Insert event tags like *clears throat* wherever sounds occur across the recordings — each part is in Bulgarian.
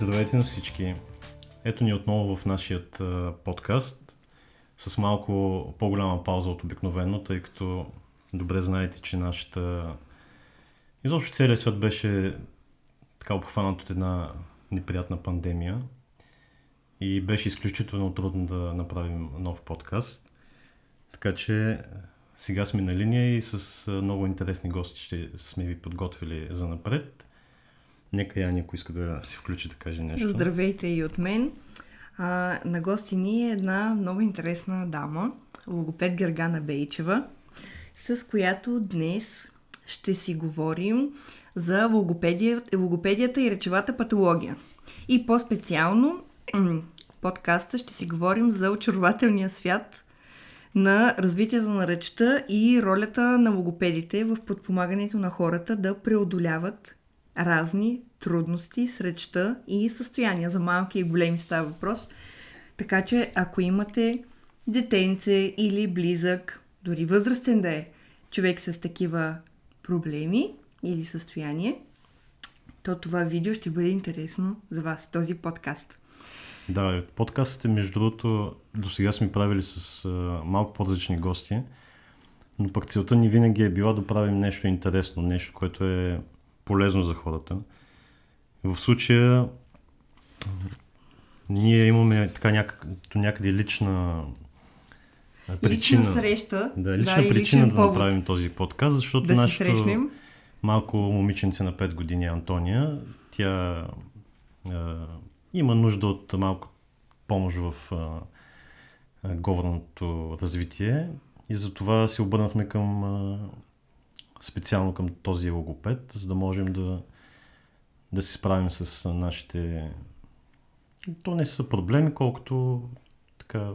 Здравейте на всички! Ето ни отново в нашия подкаст с малко по-голяма пауза от обикновено, тъй като добре знаете, че нашата... Изобщо целият свят беше така обхванат от една неприятна пандемия и беше изключително трудно да направим нов подкаст. Така че сега сме на линия и с много интересни гости ще сме ви подготвили за напред. Нека Яни, ако иска да се включи да каже нещо. Здравейте и от мен. А, на гости ни е една много интересна дама, логопед Гергана Бейчева, с която днес ще си говорим за логопедия, логопедията и речевата патология. И по-специално подкаста ще си говорим за очарователния свят на развитието на речта и ролята на логопедите в подпомагането на хората да преодоляват разни трудности с речта и състояния. За малки и големи става въпрос. Така че, ако имате детенце или близък, дори възрастен да е човек с такива проблеми или състояние, то това видео ще бъде интересно за вас, този подкаст. Да, подкастите, между другото, до сега сме правили с а, малко по-различни гости, но пък целта ни винаги е била да правим нещо интересно, нещо, което е полезно за хората. В случая ние имаме така няк... някъде лична причина. Лична среща. Да, лична да, причина да направим този подкаст, защото да нашето малко момиченце на 5 години Антония, тя а, има нужда от малко помощ в а, говорното развитие и затова се обърнахме към а, специално към този логопед, за да можем да, да се справим с нашите... То не са проблеми, колкото така...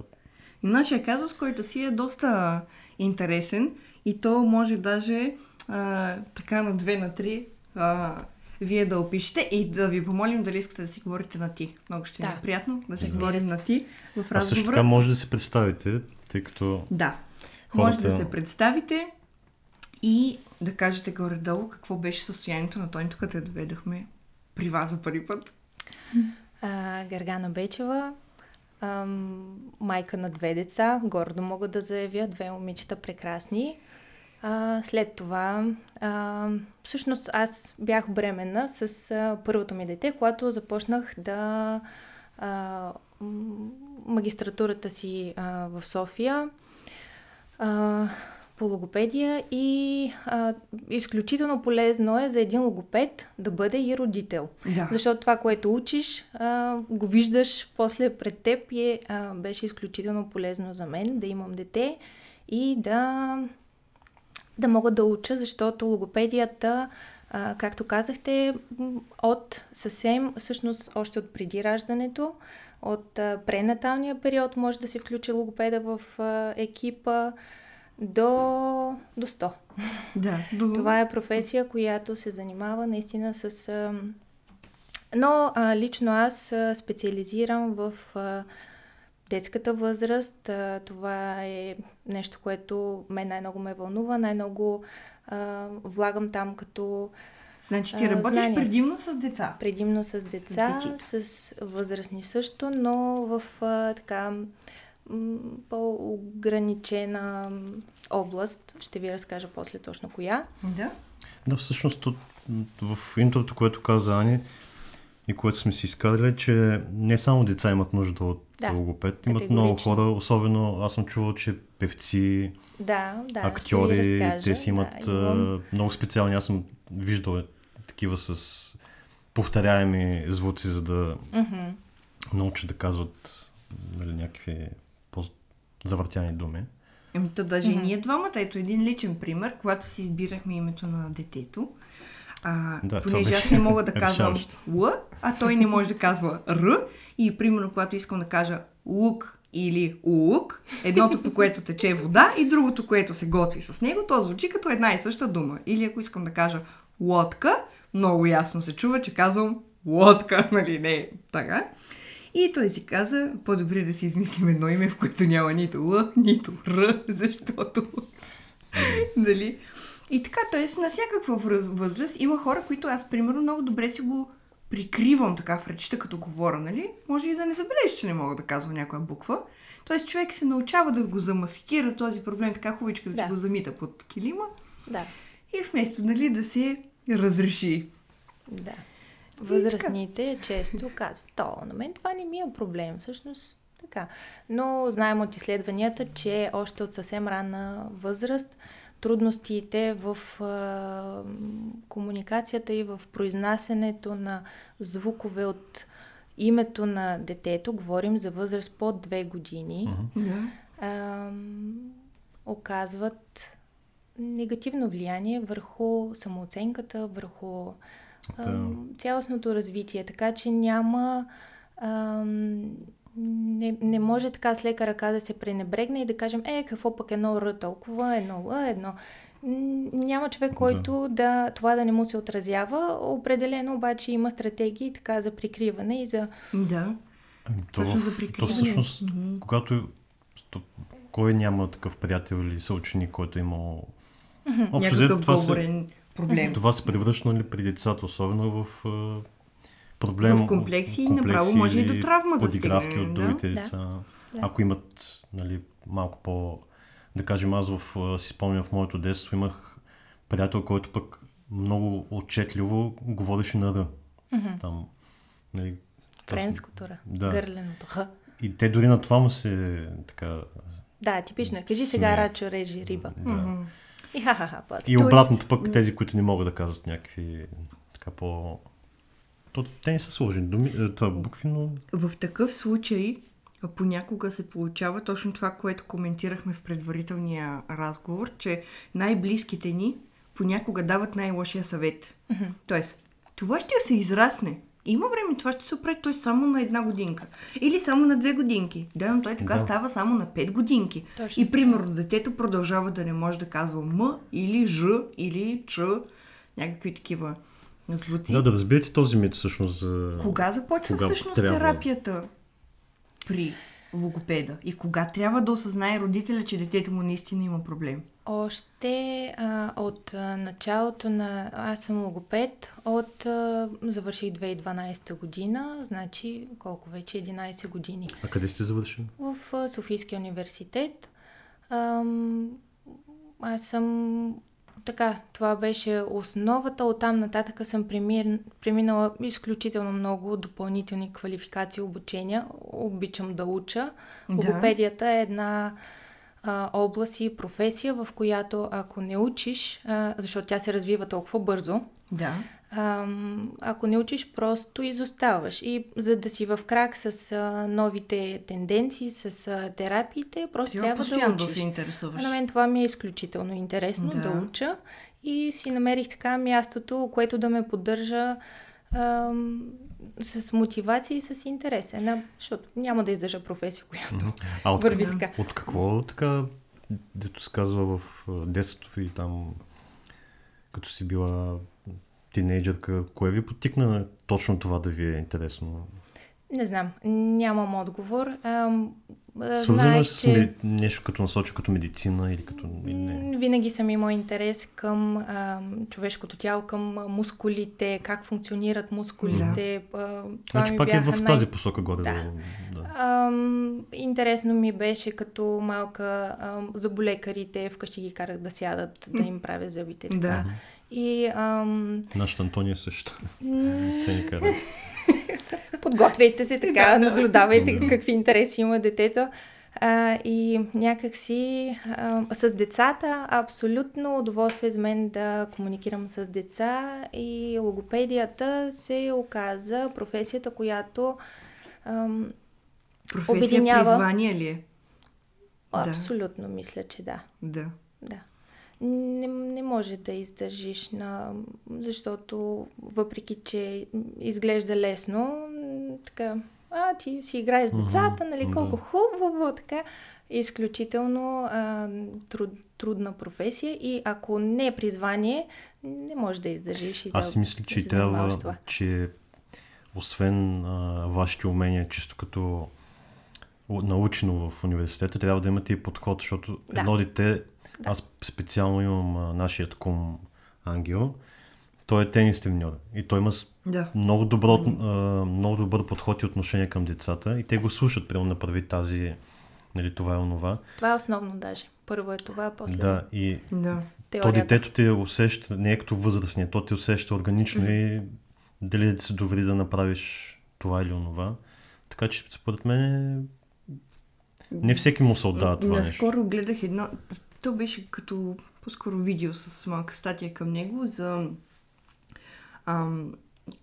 Нашия казус, който си е доста интересен и то може даже а, така на две на три а, вие да опишете и да ви помолим дали искате да си говорите на ти. Много ще да. е приятно да си да. говорим на ти в разговора. А също така може да се представите, тъй като... Да, хората... може да се представите и да кажете горе-долу какво беше състоянието на Тонито, като я доведахме при вас за първи път. А, Гаргана Бечева, а, майка на две деца, гордо мога да заявя, две момичета прекрасни. А, след това, а, всъщност аз бях бременна с а, първото ми дете, когато започнах да а, магистратурата си а, в София. А, по логопедия и а, изключително полезно е за един логопед да бъде и родител. Да. Защото това, което учиш, а, го виждаш после пред теб и е, а, беше изключително полезно за мен да имам дете и да, да мога да уча, защото логопедията, а, както казахте, от съвсем, всъщност още от преди раждането, от а, пренаталния период може да се включи логопеда в а, екипа, до, до 100. Да, до... Това е професия, която се занимава наистина с... А... Но а, лично аз специализирам в а, детската възраст. А, това е нещо, което мен най-много ме вълнува. Най-много а, влагам там като Значи ти работиш знания. предимно с деца? Предимно с деца, с, с възрастни също, но в а, така по-ограничена област. Ще ви разкажа после точно коя. Да. Да, всъщност в интрото, което каза Ани и което сме си изказали, че не само деца имат нужда от да, логопед, имат много хора, особено аз съм чувал, че певци, да, да, актьори, те си имат да, имам... много специални, аз съм виждал такива с повторяеми звуци, за да mm-hmm. научат да казват нали, някакви по-завъртяни думи. Еми, то даже mm-hmm. и ние двамата, ето един личен пример, когато си избирахме името на детето, а, да, понеже аз не мога да *laughs* казвам Л, а той не може да казва Р, и примерно, когато искам да кажа лук или улук, едното по което тече вода и другото, което се готви с него, то звучи като една и съща дума. Или ако искам да кажа лодка, много ясно се чува, че казвам лодка, *laughs* нали не така. И той си каза, по-добре да си измислим едно име, в което няма нито Л, нито Р, *laughs* защото... Дали? И така, т.е. на всякаква възраст има хора, които аз, примерно, много добре си го прикривам така в речта, като говоря, нали? Може и да не забележиш, че не мога да казвам някоя буква. Тоест човек се научава да го замаскира този проблем така хубичко да, Да. си го замита под килима Да. и вместо нали, да се разреши. Да. Възрастните често казват, то, на мен това не ми е проблем. Всъщност, така. Но знаем от изследванията, че още от съвсем ранна възраст трудностите в а, комуникацията и в произнасянето на звукове от името на детето, говорим за възраст под две години, ам, оказват негативно влияние върху самооценката, върху цялостното развитие. Така че няма. Ам, не, не може така с лека ръка да се пренебрегне и да кажем, е, какво пък едно Р толкова, едно Л, едно. Няма човек, който да, това да не му се отразява. Определено обаче има стратегии така за прикриване и за Да. Ами, то, Точно за то прикриване. всъщност, когато то, кой няма такъв приятел или съученик, който е имал... Общо взето, Някакъв това се, проблем. това се превръща нали, при децата, особено в проблем. В комплекси и направо може и до травма да подигравки стигне, от другите Да. деца. Да. Ако имат нали, малко по... Да кажем, аз в, си спомням в моето детство имах приятел, който пък много отчетливо говореше на Р. Там, нали, френското Р, Да. гърленото Х. И те дори на това му се така... Да, типично е. Кажи сега. Рачо режи риба. Да. И ха-ха-ха, после. И Тоест- обратното пък тези, които не могат да казват някакви така по... То, те не са сложни думи, е, това букви, но... В такъв случай понякога се получава точно това, което коментирахме в предварителния разговор, че най-близките ни понякога дават най-лошия съвет. Тоест, това ще се израсне. Има време, това ще се опре той само на една годинка. Или само на две годинки. Да, но той така Да. става само на пет годинки. Точно И примерно детето продължава да не може да казва М или Ж или Ч, някакви такива звуци. Да, да разбиете този мит всъщност за... Кога започва Кога всъщност трябва? терапията при логопеда? И кога трябва да осъзнае родителя, че детето му наистина има проблем? Още а, от а, началото на... Аз съм логопед, от... А, завърших 2012 година, значи колко вече? 11 години. А къде сте завършили? В а, Софийския университет. Ам, аз съм... Така, това беше основата. Оттам нататък съм премир... преминала изключително много допълнителни квалификации, обучения. Обичам да уча. Да. Логопедията е една а, област и професия, в която ако не учиш, а, защото тя се развива толкова бързо, Да. Ам, ако не учиш, просто изоставаш. И за да си в крак с а, новите тенденции, с а, терапиите, просто Трябва, да да учиш. се интересуваш. А на мен това ми е изключително интересно Да. да. уча и си намерих така мястото, което да ме поддържа ам, с мотивация и с интерес. Една, защото няма да издържа професия, която А от, върви така. от какво така, дето се казва в детството ви там, като си била тинейджърка, кое ви потикна на точно това да ви е интересно? Не знам, нямам отговор. А, Свързано е с че- нещо като насочи като медицина или като... или не? Винаги съм имал интерес към а, човешкото тяло, към а, мускулите, как функционират мускулите. А, това Значи ми пак е в най- тази посока горе. Да. да. Интересно ми беше като малка ам, зъболекарите, вкъщи ги карах да сядат, да им правя зъбите. Да. И ам, Нашата Антония също. Те ни казват. Подготвяйте се така, *laughs* наблюдавайте Да. какви интереси има детето. А, и някакси а, с децата абсолютно удоволствие за мен да комуникирам с деца и логопедията се оказа професията, която ам, Професия Обединява. призвание ли е? Да. абсолютно мисля, че да. Да. Да. Не, не може да издържиш на... Защото въпреки, че изглежда лесно, така, а, ти си играеш с децата, нали, да. колко хубаво, така. Изключително а, труд, трудна професия и ако не е призвание, не може да издържиш и Аз да, си мисля, да че се трябва, че освен а, вашите умения, чисто като научено в университета, трябва да имате и подход, защото Да. едно дете, аз специално имам а, нашият кум Ангел, той е тенис треньор и той има Да. много, добро, а, много добър подход и отношение към децата и те го слушат, примерно направи тази, нали, това е онова. Това е основно даже. Първо е това, после Да, и Да. то детето те усеща, не е като възрастния, то те усеща органично и дали да ти се довери да направиш това или онова. Така че според мен не всеки му се отдава това нещо. Наскоро гледах едно, то беше като по-скоро видео с малка статия към него за ам,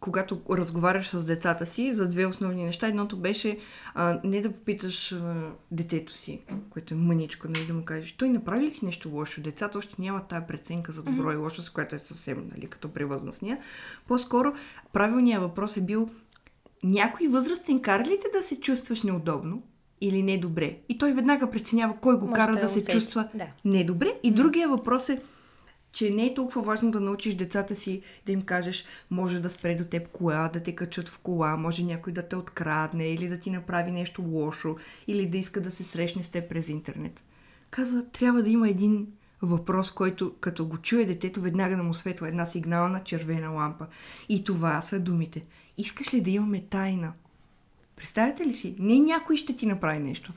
когато разговаряш с децата си за две основни неща. Едното беше а, не да попиташ а, детето си, което е мъничко, нали, да му кажеш, той направи ли ти нещо лошо? Децата още нямат тая преценка за добро и лошо, с която е съвсем нали, като при възрастния. По-скоро правилният въпрос е бил някой възрастен кара ли те да се чувстваш неудобно или недобре? И той веднага преценява кой го Може кара да да, се усети. чувства Да. недобре. И другия въпрос е, че не е толкова важно да научиш децата си да им кажеш, може да спре до теб кола, да те качат в кола, може някой да те открадне или да ти направи нещо лошо, или да иска да се срещне с теб през интернет. Казва, трябва да има един въпрос, който като го чуе детето, веднага да му светва една сигнална червена лампа. И това са думите. Искаш ли да имаме тайна? Представете ли си? Не някой ще ти направи нещо.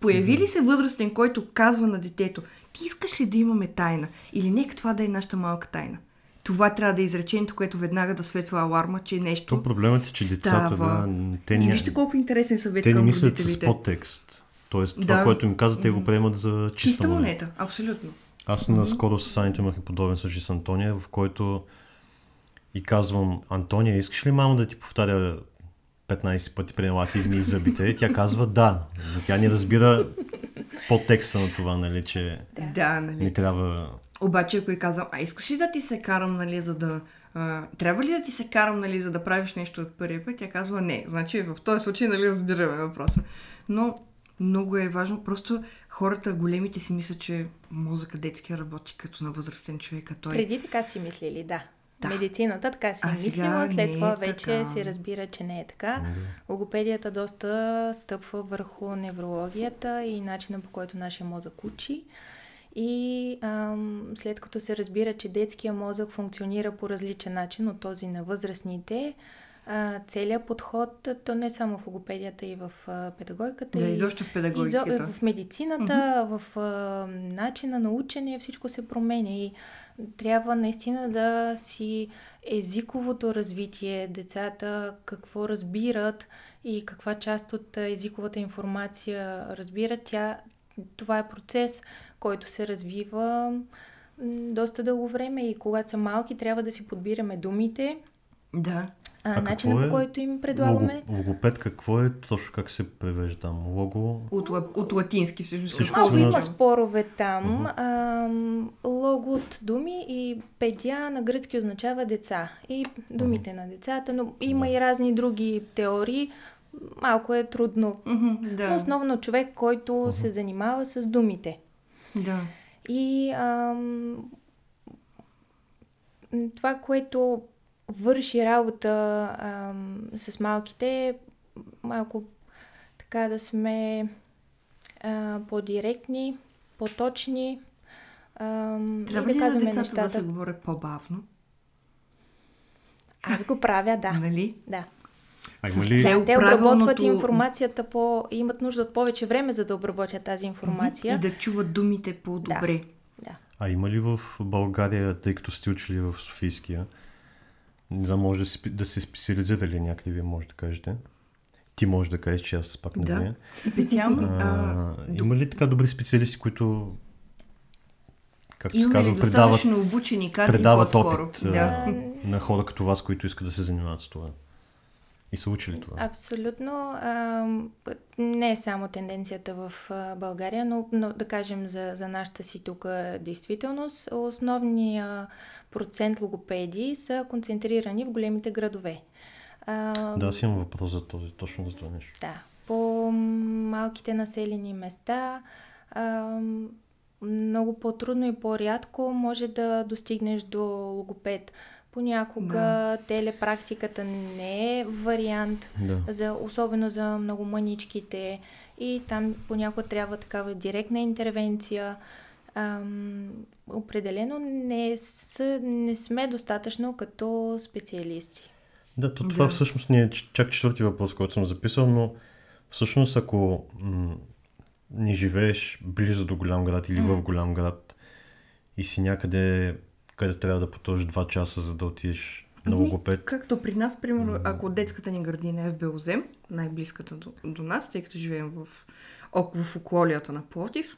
Появи ли се възрастен, който казва на детето, ти искаш ли да имаме тайна? Или нека това да е нашата малка тайна? Това трябва да е изречението, което веднага да светва аларма, че нещо То проблемът е, че децата, става. да, те, И ня... вижте колко интересен съвет те не към мислят с подтекст. Тоест, това, Да. което им казват, те го приемат за чиста, Чиста монета. монета, абсолютно. Аз наскоро с Анито имах и подобен случай с Антония, в който и казвам, Антония, искаш ли мамо да ти повтаря 15 пъти при си измий зъбите? И тя казва да, но тя не разбира подтекста на това, нали, че Да, нали. не трябва... Обаче, ако и казвам, а искаш ли да ти се карам, нали, за да... А, трябва ли да ти се карам, нали, за да правиш нещо от първия път? Тя казва не. Значи в този случай, нали, разбираме въпроса. Но много е важно, просто хората, големите си мислят, че мозъка детския работи като на възрастен човек, а той... Преди така си мислили, да. Да. Медицината така си А е мислила, след е това вече така. се разбира, че не е така. Логопедията доста стъпва върху неврологията и начина по който нашия мозък учи. И ам, след като се разбира, че детския мозък функционира по различен начин от този на възрастните, целият подход, то не само в логопедията и в педагогиката, Да, изобщо в изо, педагогиката. в медицината, в а, начина на учене, всичко се променя и трябва наистина да си езиковото развитие, децата какво разбират и каква част от езиковата информация разбират. Тя, това е процес, който се развива доста дълго време и когато са малки, трябва да си подбираме думите, Да. А, А начина какво по е който им предлагаме. Лого, логопед, какво е точно, как се превежда там? Лого... От, от латински всъщност. Всичко Малко има спорове там. Ам, лого от думи и педя на гръцки означава деца. И думите на децата, но има и разни други теории. Малко е трудно. Но Да, основно човек, който се занимава с думите. да. И ам, това, което върши работа ам, с малките, малко така да сме а, по-директни, по-точни. Ам, Трябва и ли да на казваме децата нещата. да се говори по-бавно? Аз го правя, да. Нали? да. А С има ли... цел- Те обработват правилното- информацията по... и имат нужда от повече време, за да обработят тази информация. И да чуват думите по-добре. Да. А има ли в България, тъй като сте учили в Софийския, не знам, може да, си, да се специализирали някъде, вие може да кажете. Ти може да кажеш, че аз пак не Да. зная. Специално. А, А, има ли така добри специалисти, които, както се имаме ли казва, предават, обучени кадри предават опит Да. на хора като вас, които искат да се занимават с това? И са учили това. Абсолютно. Не е само тенденцията в България, но, но да кажем за, за нашата си тук действителност, основният процент логопеди са концентрирани в големите градове. А, Да, аз имам въпрос за този, точно за това нещо. да. По малките населени места много по-трудно и по-рядко може да достигнеш до логопед. Понякога Да. телепрактиката не е вариант, Да. за, особено за много мъничките. И там понякога трябва такава директна интервенция. ам, определено не, са, не сме достатъчно като специалисти. Да, то това Да. всъщност не е чак четвърти въпрос, който съм записал, но всъщност ако м- не живееш близо до голям град или в голям град и си някъде, където трябва да потължиш 2 часа, за да отидеш на Ами, логопед, Както при нас, примерно, ако детската ни градина е в Белозем, най-близката до, до нас, тъй като живеем в, в околията на Пловдив,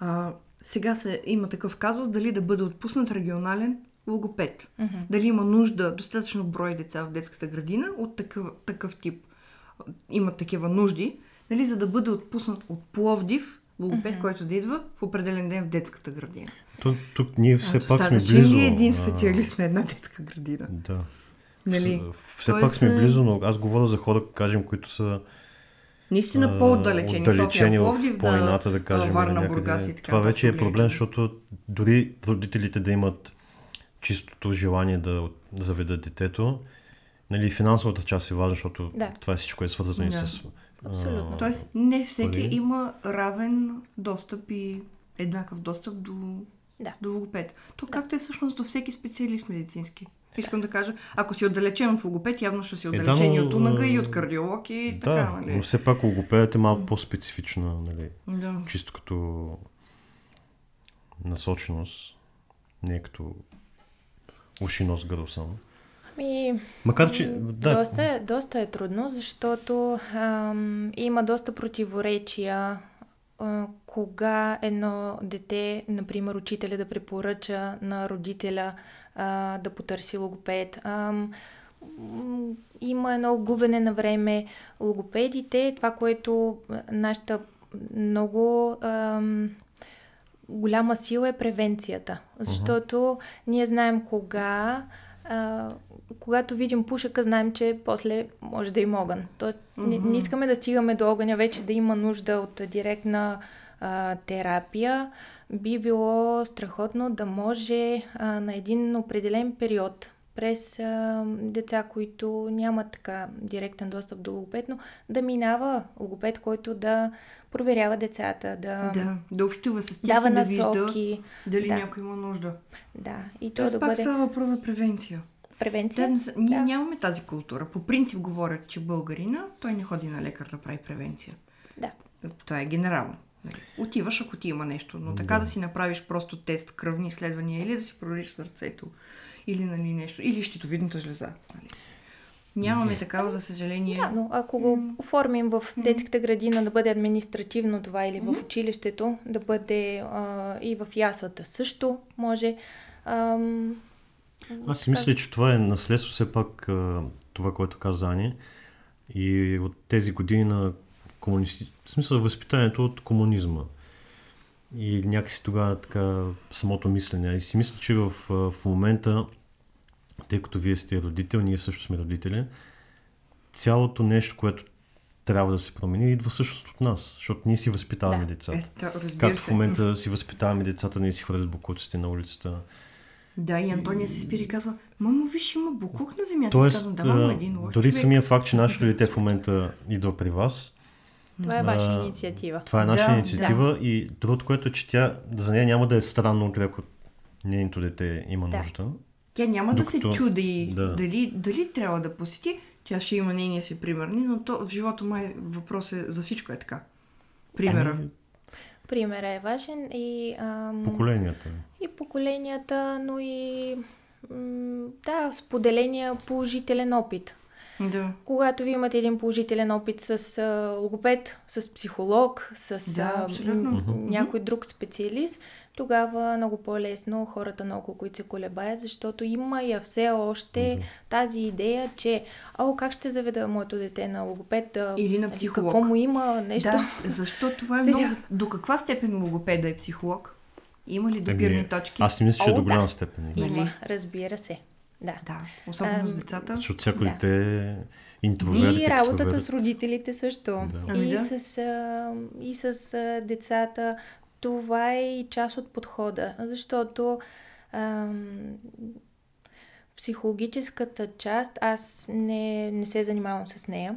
а, сега се, има такъв казус дали да бъде отпуснат регионален логопед. Мгм. Дали има нужда, достатъчно брой деца в детската градина от такъв, такъв тип. Имат такива нужди, нали, за да бъде отпуснат от Пловдив логопед, който да идва в определен ден в детската градина. То, тук ние все А, пак сме близо. ли е един а, специалист на една детска градина? Да. Нали? Все, все пак сме близо, но аз говоря за хора, кажем, които са Наистина а, по-отдалечени. отдалечени София, в планината, да кажем. Варна. Бургас и така Това вече е проблем, защото дори родителите да имат чистото желание да заведат детето, нали, финансовата част е важна, защото Да. това е всичко е свързано и Да. с... а, Абсолютно. Тоест, не всеки Пари. има равен достъп и еднакъв достъп до, Да. до логопед. То както е всъщност до всеки специалист медицински. Искам да кажа, ако си отдалечен от логопед, явно ще си Е, да, отдалечен и но, от унага и от кардиолог и Да, така, нали? но все пак логопедът е малко по-специфична, нали, Да. чисто като насоченост, не като уши, нос, гърл само. Ами, Макар, че... Да, доста, е, доста е трудно, защото ам, има доста противоречия. А, кога едно дете, например, учителя да препоръча на родителя а, да потърси логопед. М, има едно губене на време. Логопедите, това, което а, нашата много ам, голяма сила е превенцията. Защото ние знаем кога, а, когато видим пушека, знаем, че после може да има огън. Тоест, не, не искаме да стигаме до огъня, вече да има нужда от директна а, терапия. Би било страхотно да може а, на един определен период през а, деца, които нямат така директен достъп до логопед, но да минава логопед, който да проверява децата, да, Да, да общува с тях дава да вижда насоки. дали да. някой има нужда. Да, и то Тоест да пак бъде става въпрос за превенция. Превенция. Да, но ние Да. нямаме тази култура. По принцип говорят, че българина, той не ходи на лекар да прави превенция. Да. Това е генерално. нали. Отиваш, ако ти има нещо, но така да, си направиш просто тест, кръвни изследвания или да си провериш сърцето, или нали, нещо, или щитовидната жлеза. Нали. Нямаме такава, за съжаление. Да, но ако го оформим в детската градина да бъде административно това или в училището, да бъде а, и в яслата също може. Ам, Аз си мисля, че това е наследство все пак това, което каза Ани. И от тези години на комунисти... В смисъл възпитанието от комунизма. И някакси тогава така самото мислене. И си мисля, че в, в момента, тъй като вие сте родител, ние също сме родители, цялото нещо, което трябва да се промени, идва всъщност от нас. Защото ние си възпитаваме Да. децата. Е, да, Както в момента си възпитаваме децата, не си хвърлят букуците на улицата. Да, и Антония се спира и казва, мамо, виж, има буклук на земята. Тоест, казвам, да, мамо, един лош дори човек. самия факт, че нашето дете в момента идва при вас, това е ваша инициатива. това е наша Да, инициатива и другото, което е, че тя, за нея няма да е странно, ако нейното дете има Да. нужда. Тя няма да Докато- се чуди да. дали, дали трябва да посети. Тя ще има нейния си примерни, но то в живота май въпрос е за всичко е така. Примера. Ами, Примерът е важен и, ам, поколенията. и поколенията, но и м, да, споделения положителен опит. Да. Когато ви имате един положителен опит с а, логопед, с психолог, с Да, а, м- някой друг специалист, тогава много по-лесно хората много, които се колебаят, защото има я все още тази идея, че о, как ще заведа моето дете на логопед, Или на нали, психолог. какво му има, нещо. Да, защо това е *laughs* Сериозно. много... До каква степен логопеда е психолог? Има ли допирни Ами, точки? Аз си мисля, че О, до голяма да. степен. Има, Нали? разбира се. Да. Да, особено с Ам, децата. Защото всяко Да. дете е интроверт, И работата с родителите също. Да. Ами И, да. с, а, и с а, децата. Това е и част от подхода, защото ам, психологическата част, аз не, не се занимавам с нея,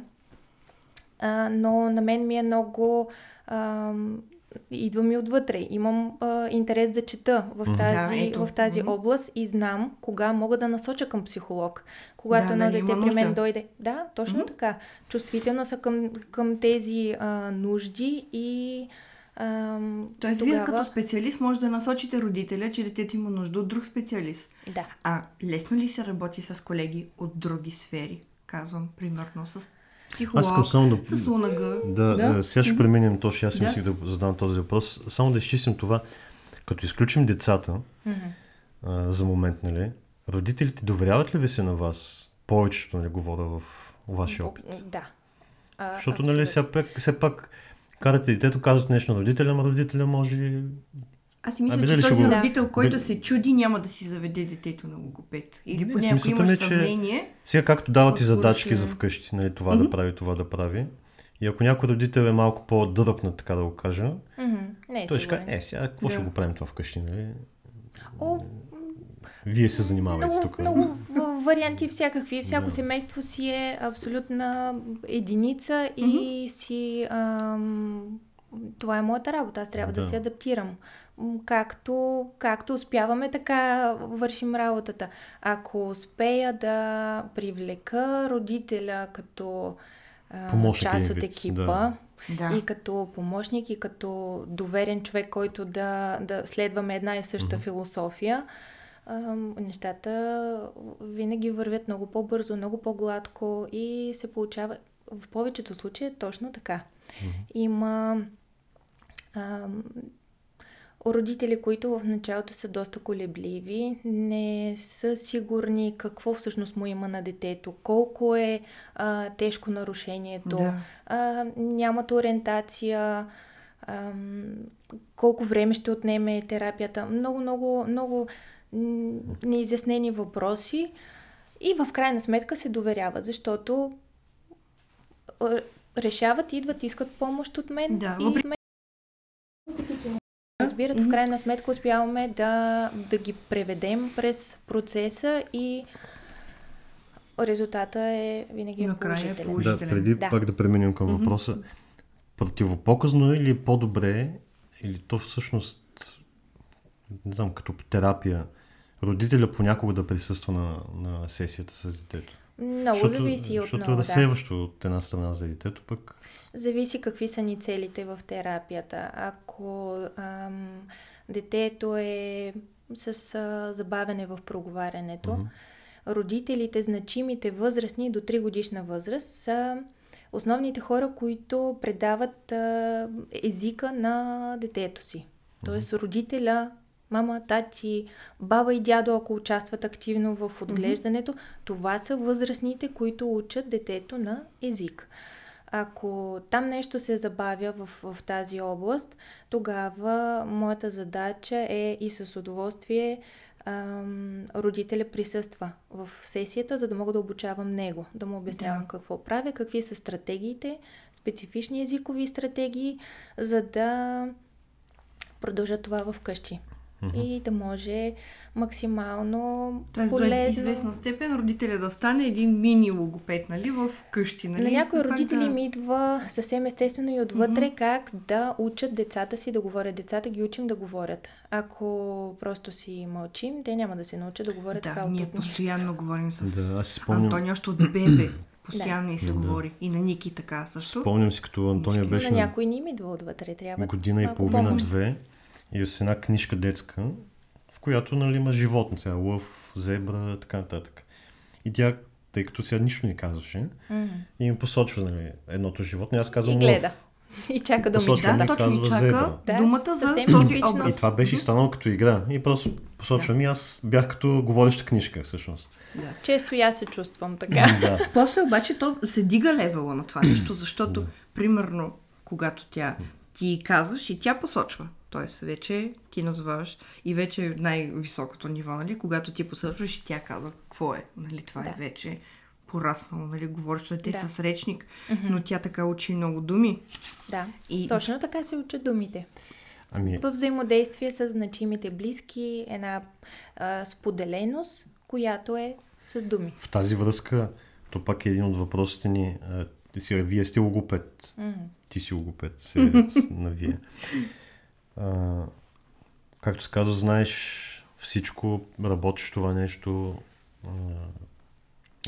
а, но на мен ми е много ам, идва ми отвътре. Имам а, интерес да чета в тази, Да, в тази област и знам кога мога да насоча към психолог. Когато Да, едно нали дете при мен нужда. дойде. Да, точно така. Чувствителна са към, към тези а, нужди и ам, Тоест, тогава... вие като специалист може да насочите родителя, че детето има нужда от друг специалист. Да. А лесно ли се работи с колеги от други сфери? Казвам, примерно, с психолог, Аз искам само да... с УНГ. Да, да. сега ще преминем точно. Аз Да. мислих да задам този въпрос. Само да изчистим това. Като изключим децата, а, за момент, нали, родителите доверяват ли ви се на вас? Повечето, нали, говоря в вашия опит. Да. А, Защото, нали, абсолютно. все пак, все пак карате детето, казват нещо на родителя, ама родителя може... Аз си мисля, Ами, че този го- родител, който се чуди, няма да си заведе детето на логопед. Или Не, поне ако смисълта имаш ми е, че- съмнение, Сега както дават и задачки ще- за вкъщи, нали, това да прави, това да прави. И ако някой родител е малко по-дръпнат, така да го кажа. Не е той ще каже, е, сега какво Да. ще го правим това вкъщи, нали? О, Вие се занимавайте много, тук. много варианти всякакви. Всяко Да. семейство си е абсолютна единица и си... Ам, това е моята работа. Аз трябва да, Да. се адаптирам. Както, както успяваме, така вършим работата. Ако успея да привлека родителя като а, част от екипа, да. да. и като помощник, и като доверен човек, който да, да следваме една и съща философия, ам, нещата винаги вървят много по-бързо, много по-гладко и се получава в повечето случаи е точно така. Има ам, родители, които в началото са доста колебливи, не са сигурни какво всъщност му има на детето, колко е а, тежко нарушението, Да. а, нямат ориентация, ам, колко време ще отнеме терапията. Много, много, много неизяснени въпроси и в крайна сметка се доверяват, защото решават, идват, искат помощ от мен Да, и въпреки- ме разбират, в крайна сметка успяваме да, да ги преведем през процеса и резултата е винаги Накрая е положителен. Да, преди Да. пак да преминем към въпроса. Противопоказно е или е по-добре, или то всъщност, не знам, като терапия, родителя понякога да присъства на, на сесията с детето? Много зависи от Защото е да. разсейващо от една страна за детето, пък Зависи какви са ни целите в терапията. Ако ам, детето е с а, забавене в проговарянето, родителите, значимите възрастни до 3 годишна възраст са основните хора, които предават а, езика на детето си. Тоест родителя, мама, тати, баба и дядо, ако участват активно в отглеждането, това са възрастните, които учат детето на език. Ако там нещо се забавя в, в тази област, тогава моята задача е и с удоволствие ам, родителя присъства в сесията, за да мога да обучавам него, да му обяснявам Да. какво правя, какви са стратегиите, специфични езикови стратегии, за да продължа това И да може максимално Тоест, до полезно... известна степен родителя да стане един мини логопед, нали, в къщи, нали? На някои родители да... ми идва съвсем естествено и отвътре как да учат децата си да говорят. Децата ги учим да говорят. Ако просто си мълчим, те няма да се научат да говорят така Да, от ние постоянно говорим с Да, аз си спомням- Антони още от бебе. *clears throat* Постоянно и се Да. говори. И на Ники така също. спомням си като Антония беше на някой ни им идва отвътре. Трябва година и малко половина, помощ. две и с една книжка детска, в която нали, има животно, сега лъв, зебра, така нататък. И тя, тъй като сега нищо не казваше, Мгм. и ми посочва нали, едното животно, и аз казвам И гледа. И чака да Посочва Да, точно казва чака зебра. Да, думата за този типично. И образ. това беше станало като игра. И просто посочвам и аз бях като говореща книжка, всъщност. Да. Често и аз се чувствам така. да. *laughs* После обаче то се дига левела на това нещо, защото, примерно, когато тя ти казваш и тя посочва, т.е. вече ти назоваваш и вече е най-високото ниво, нали, когато ти посочваш и тя казва какво е, нали, това Да. е вече пораснало, нали, говориш дете Да. с речник, но тя така учи много думи. Да. И- Точно така се учат думите. Ами, В взаимодействие с значимите близки, една а, споделеност, която е с думи. в тази връзка, то пак е един от въпросите ни. а, вие сте логопед. Мгм. Ти си логопед, се *laughs* на вие. А, както се казва, знаеш всичко, работиш това нещо, а,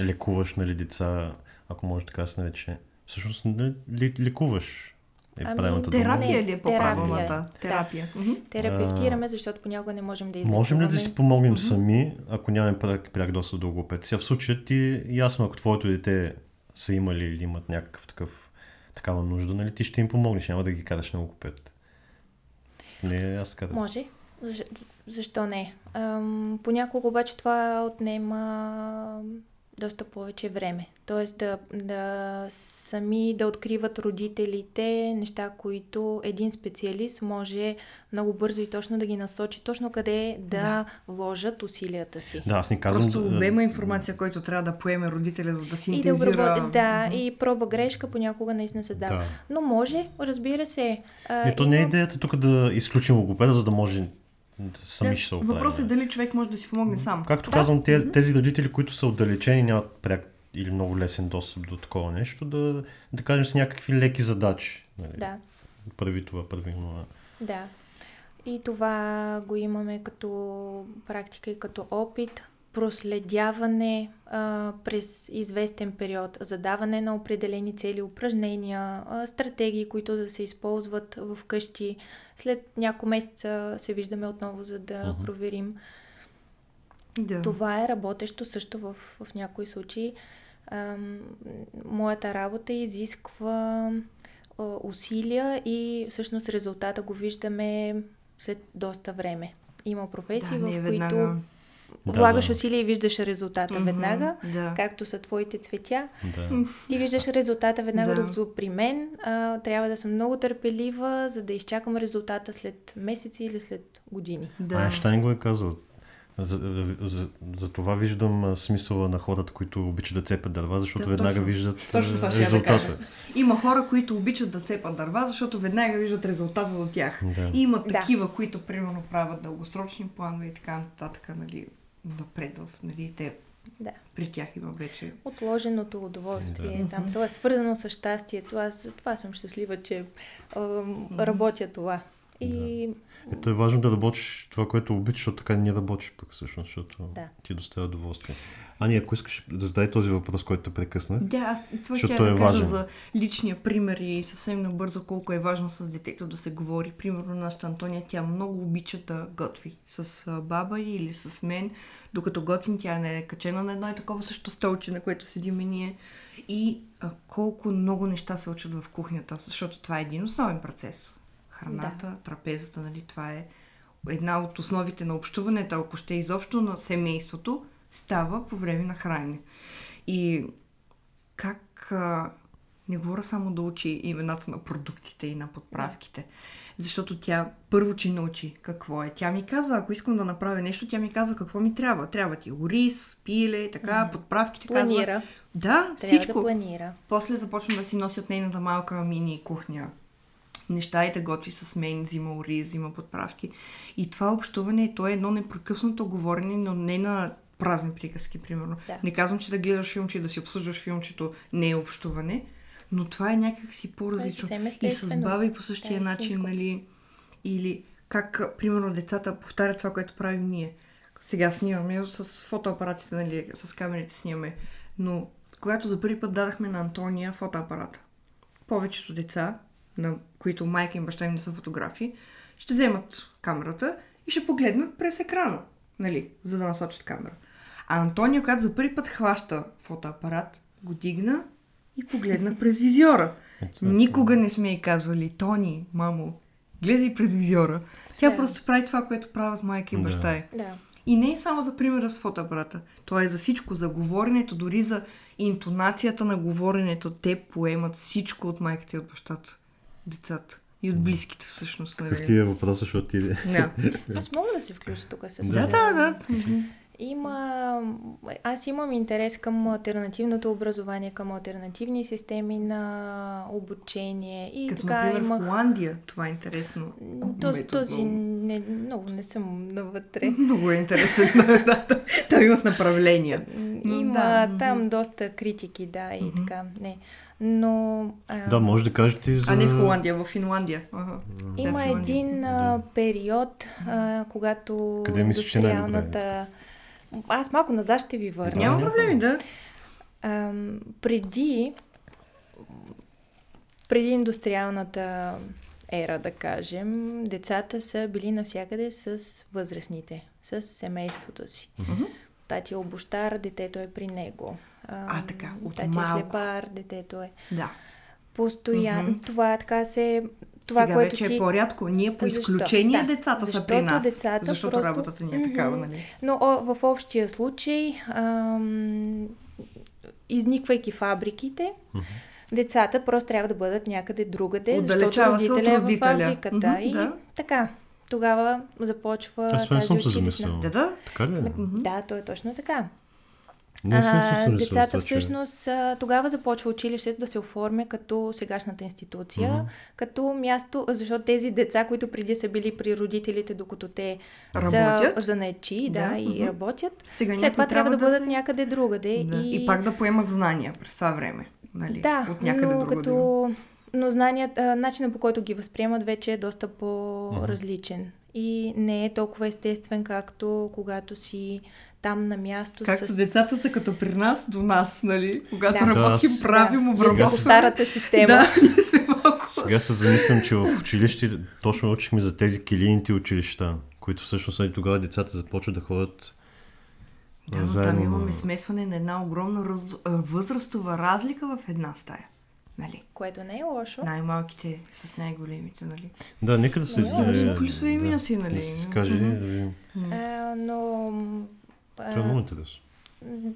лекуваш нали, деца, ако може така да се нарече. Всъщност не, ли, лекуваш е Ами, правилната дума. Терапия Не, ли е терапия. по-правилната? Да. Терапия. Мгм. Терапевтираме, защото понякога не можем да излекуваме. Можем ли да си помогнем сами, ако нямаме пряк, пряк достъп до логопед? Сега в случая ти, ясно, ако твоето дете са имали или имат някакъв такъв, такава нужда, нали, ти ще им помогнеш, няма да ги караш на логопед. Не, аз така да. Може. Защо, защо не? Ам, понякога обаче това отнема доста повече време. Тоест да, да сами да откриват родителите неща, които един специалист може много бързо и точно да ги насочи, точно къде да, Да. вложат усилията си. Да, аз не казвам... Просто обема информация, който трябва да поеме родителя, за да И да, синтезира. обработ... да, и проба грешка понякога наистина се дава. Да. Но може, разбира се. Ето не е има- идеята тук да изключим логопеда, за да може сами ще се оправим. Въпросът е дали човек може да си помогне сам. Както Да. казвам, те, тези родители, които са отдалечени, нямат пряк или много лесен достъп до такова нещо, да, да кажем с някакви леки задачи. Нали? Да. Първи това, първи това. Да. И това го имаме като практика и като опит. Проследяване а, през известен период, задаване на определени цели, упражнения, а, стратегии, които да се използват в къщи. След няколко месеца се виждаме отново, за да Мгм. проверим. Да. Това е работещо също в, в някои случаи. Ам, моята работа изисква а, усилия и всъщност резултата го виждаме след доста време. Има професии, да, е в веднага. които Да, влагаш да. усилия и виждаш резултата Мгм, веднага, Да. както са твоите цветя. Да. Ти виждаш резултата веднага, Да. докато при мен а, трябва да съм много търпелива, за да изчакам резултата след месеци или след години. да. Айнщайн го е казал. За, за, за това виждам смисъла на хората, които обичат да цепят дърва, защото Да, веднага точно. виждат Точно това ще да резултата. кажа. Има хора, които обичат да цепат дърва, защото веднага виждат резултата от тях. Да. И има Да. такива, които примерно правят дългосрочни планове и така нататък, нали, напред в, нали, те, Да. при тях има вече. Отложеното удоволствие Да. там. Това е свързано с щастието. Аз за това съм щастлива, че ам, работя това. И Ето е важно да работиш това, което обичаш, защото така не работиш пък всъщност, защото Да. ти доставя удоволствие. Ани, ако искаш да задай този въпрос, който те прекъснах. Да, аз това ще да е кажа важен. за личния пример и съвсем набързо колко е важно с детето да се говори. Примерно нашата Антония, тя много обича да готви с баба или с мен. Докато готвим, тя не е качена на едно и такова също столче, на което седим ние. И а, колко много неща се учат в кухнята, защото това е един основен процес. Храната, да. трапезата, нали, това е една от основите на общуването, ако ще изобщо на семейството, става по време на хранене. И как а, не говоря само да учи имената на продуктите и на подправките. Защото тя първо, че научи какво е. Тя ми казва, ако искам да направя нещо, тя ми казва какво ми трябва. Трябва ти ориз, пиле, така, подправките. планира. Казва, да, Трябва всичко. да планира. После започна да си носи от нейната малка мини кухня неща и да готви с мен, взима ориз, взима подправки. И това общуване, то е едно непрекъснато говорене, но не на празни приказки, примерно. Да. Не казвам, че да гледаш филмче и да си обсъждаш филмчето не е общуване, но това е някакси по-различно. съвсем и с баба и по същия Да, начин, нали? Или как, примерно, децата повтарят това, което правим ние. Сега снимаме с фотоапаратите, нали, с камерите снимаме. Но когато за първи път дадахме на Антония фотоапарата, повечето деца, на които майка и баща им не са фотографи, ще вземат камерата и ще погледнат през екрана, нали, за да насочат камера. А Антония, когато за първи път хваща фотоапарат, го дигна и погледна през визиора. Никога не сме й казвали, Тони, мамо, гледай през визиора. Тя Да. просто прави това, което правят майка и баща й. Да. И не е само за примера с фотоапарата. То е за всичко, за говоренето, дори за интонацията на говоренето. Те поемат всичко от майката и от бащата. Децата. И от близките всъщност. Какъв Нали? ти е въпрос, защото ти... Да. *laughs* Аз мога да се включа тук с... да, да, да. Има... Аз имам интерес към альтернативното образование, към альтернативни системи на обучение. И Като, така например, имах... в Холандия. Това е интересно. Този, метод, този много. не, много не съм навътре. *laughs* Много е интересен. *laughs* да. Там имат направления. Има да, там доста критики, да, и така. Не. Но... А, Да, може да кажете и за... А не в Холандия, в Финландия. Ага. Има Да, Финландия. един а, период, а, когато Къде мислиш, че е индустриалната... Аз малко назад ще ви върна. Няма проблеми, да. Ам, преди, преди индустриалната ера, да кажем, децата са били навсякъде с възрастните, с семейството си. Мгм. Тати е обощар, детето е при него. Ам, А, така, от Тати малко. е хлебар, детето е Да. постоянно. Мгм. Това така се... Това, Сега което вече ти... е по-рядко. Ние по Защо? изключение Да. децата са Защото при нас. децата защото просто- работата ни е такава, нали? Но о, в общия случай, ам, изниквайки фабриките, децата просто трябва да бъдат някъде другаде, Отдалечава се защото от родителя е родителя. в фабриката. Мгм, и да. така, тогава започва Аз тази съм се училищна. замислял. Да, да. Така ли? е? Да, то е точно така. Не съм за децата всъщност тогава започва училището да се оформя като сегашната институция, Мгм. като място, защото тези деца, които преди са били при родителите, докато те Работят. са занаечи, да, Да, и мгм. работят, Сега след това трябва да бъдат се- някъде другаде. Да. И... И пак да поемат знания през това време. Нали? да, От някъде но другаде. като... Но знанията, начинът по който ги възприемат вече е доста по-различен. И не е толкова естествен, както когато си там на място Както с... децата са като при нас до нас, нали? Когато Да. работим, Да, правим, да. обработваме. По старата система. Да, *laughs* ние сме малко. Сега се замислям, че в училище точно учихме за тези килийните училища, които всъщност нали, тогава децата започват да ходят Да, но заедно там имаме смесване на една огромна раз... възрастова разлика в една стая. Нали? Което не е лошо. Най-малките с най-големите, нали? Да, нека да се... Не, взе- има плюсове и да, минуси, нали? Да се скаже, Мгм. да видим. А, но... Това е много интересно.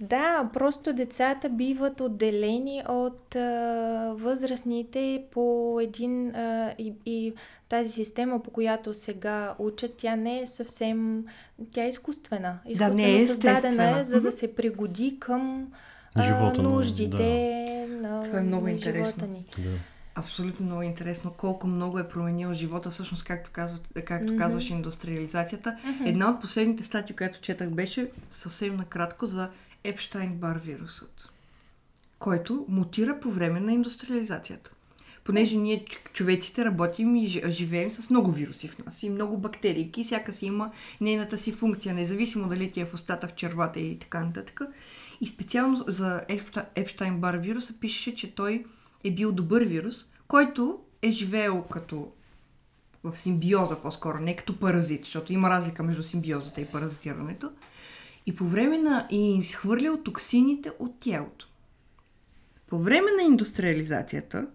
Да, просто децата биват отделени от а, възрастните по един а, и, и тази система, по която сега учат, тя не е съвсем, тя е изкуствена. Изкуствено не е създадена е, за да се пригоди към а, Живота на- нуждите на, Това е много на интересно. живота ни. Да. Абсолютно много интересно колко много е променил живота, всъщност, както, казва, както Мгм. казваш, индустриализацията. Мгм. Една от последните статии, която четах, беше съвсем накратко за Епштайн-Бар вирусът, който мутира по време на индустриализацията. Понеже ние, човеците, работим и жи- живеем с много вируси в нас и много бактерии. И всяка си има нейната си функция, независимо дали ти е в устата, в червата и така нататък. И специално за Епшта- Епштайн-Бар вируса пишеше, че той е бил добър вирус, който е живеел като в симбиоза по-скоро, не като паразит, защото има разлика между симбиозата и паразитирането. И по време на... и изхвърлял токсините от тялото. По време на индустриализацията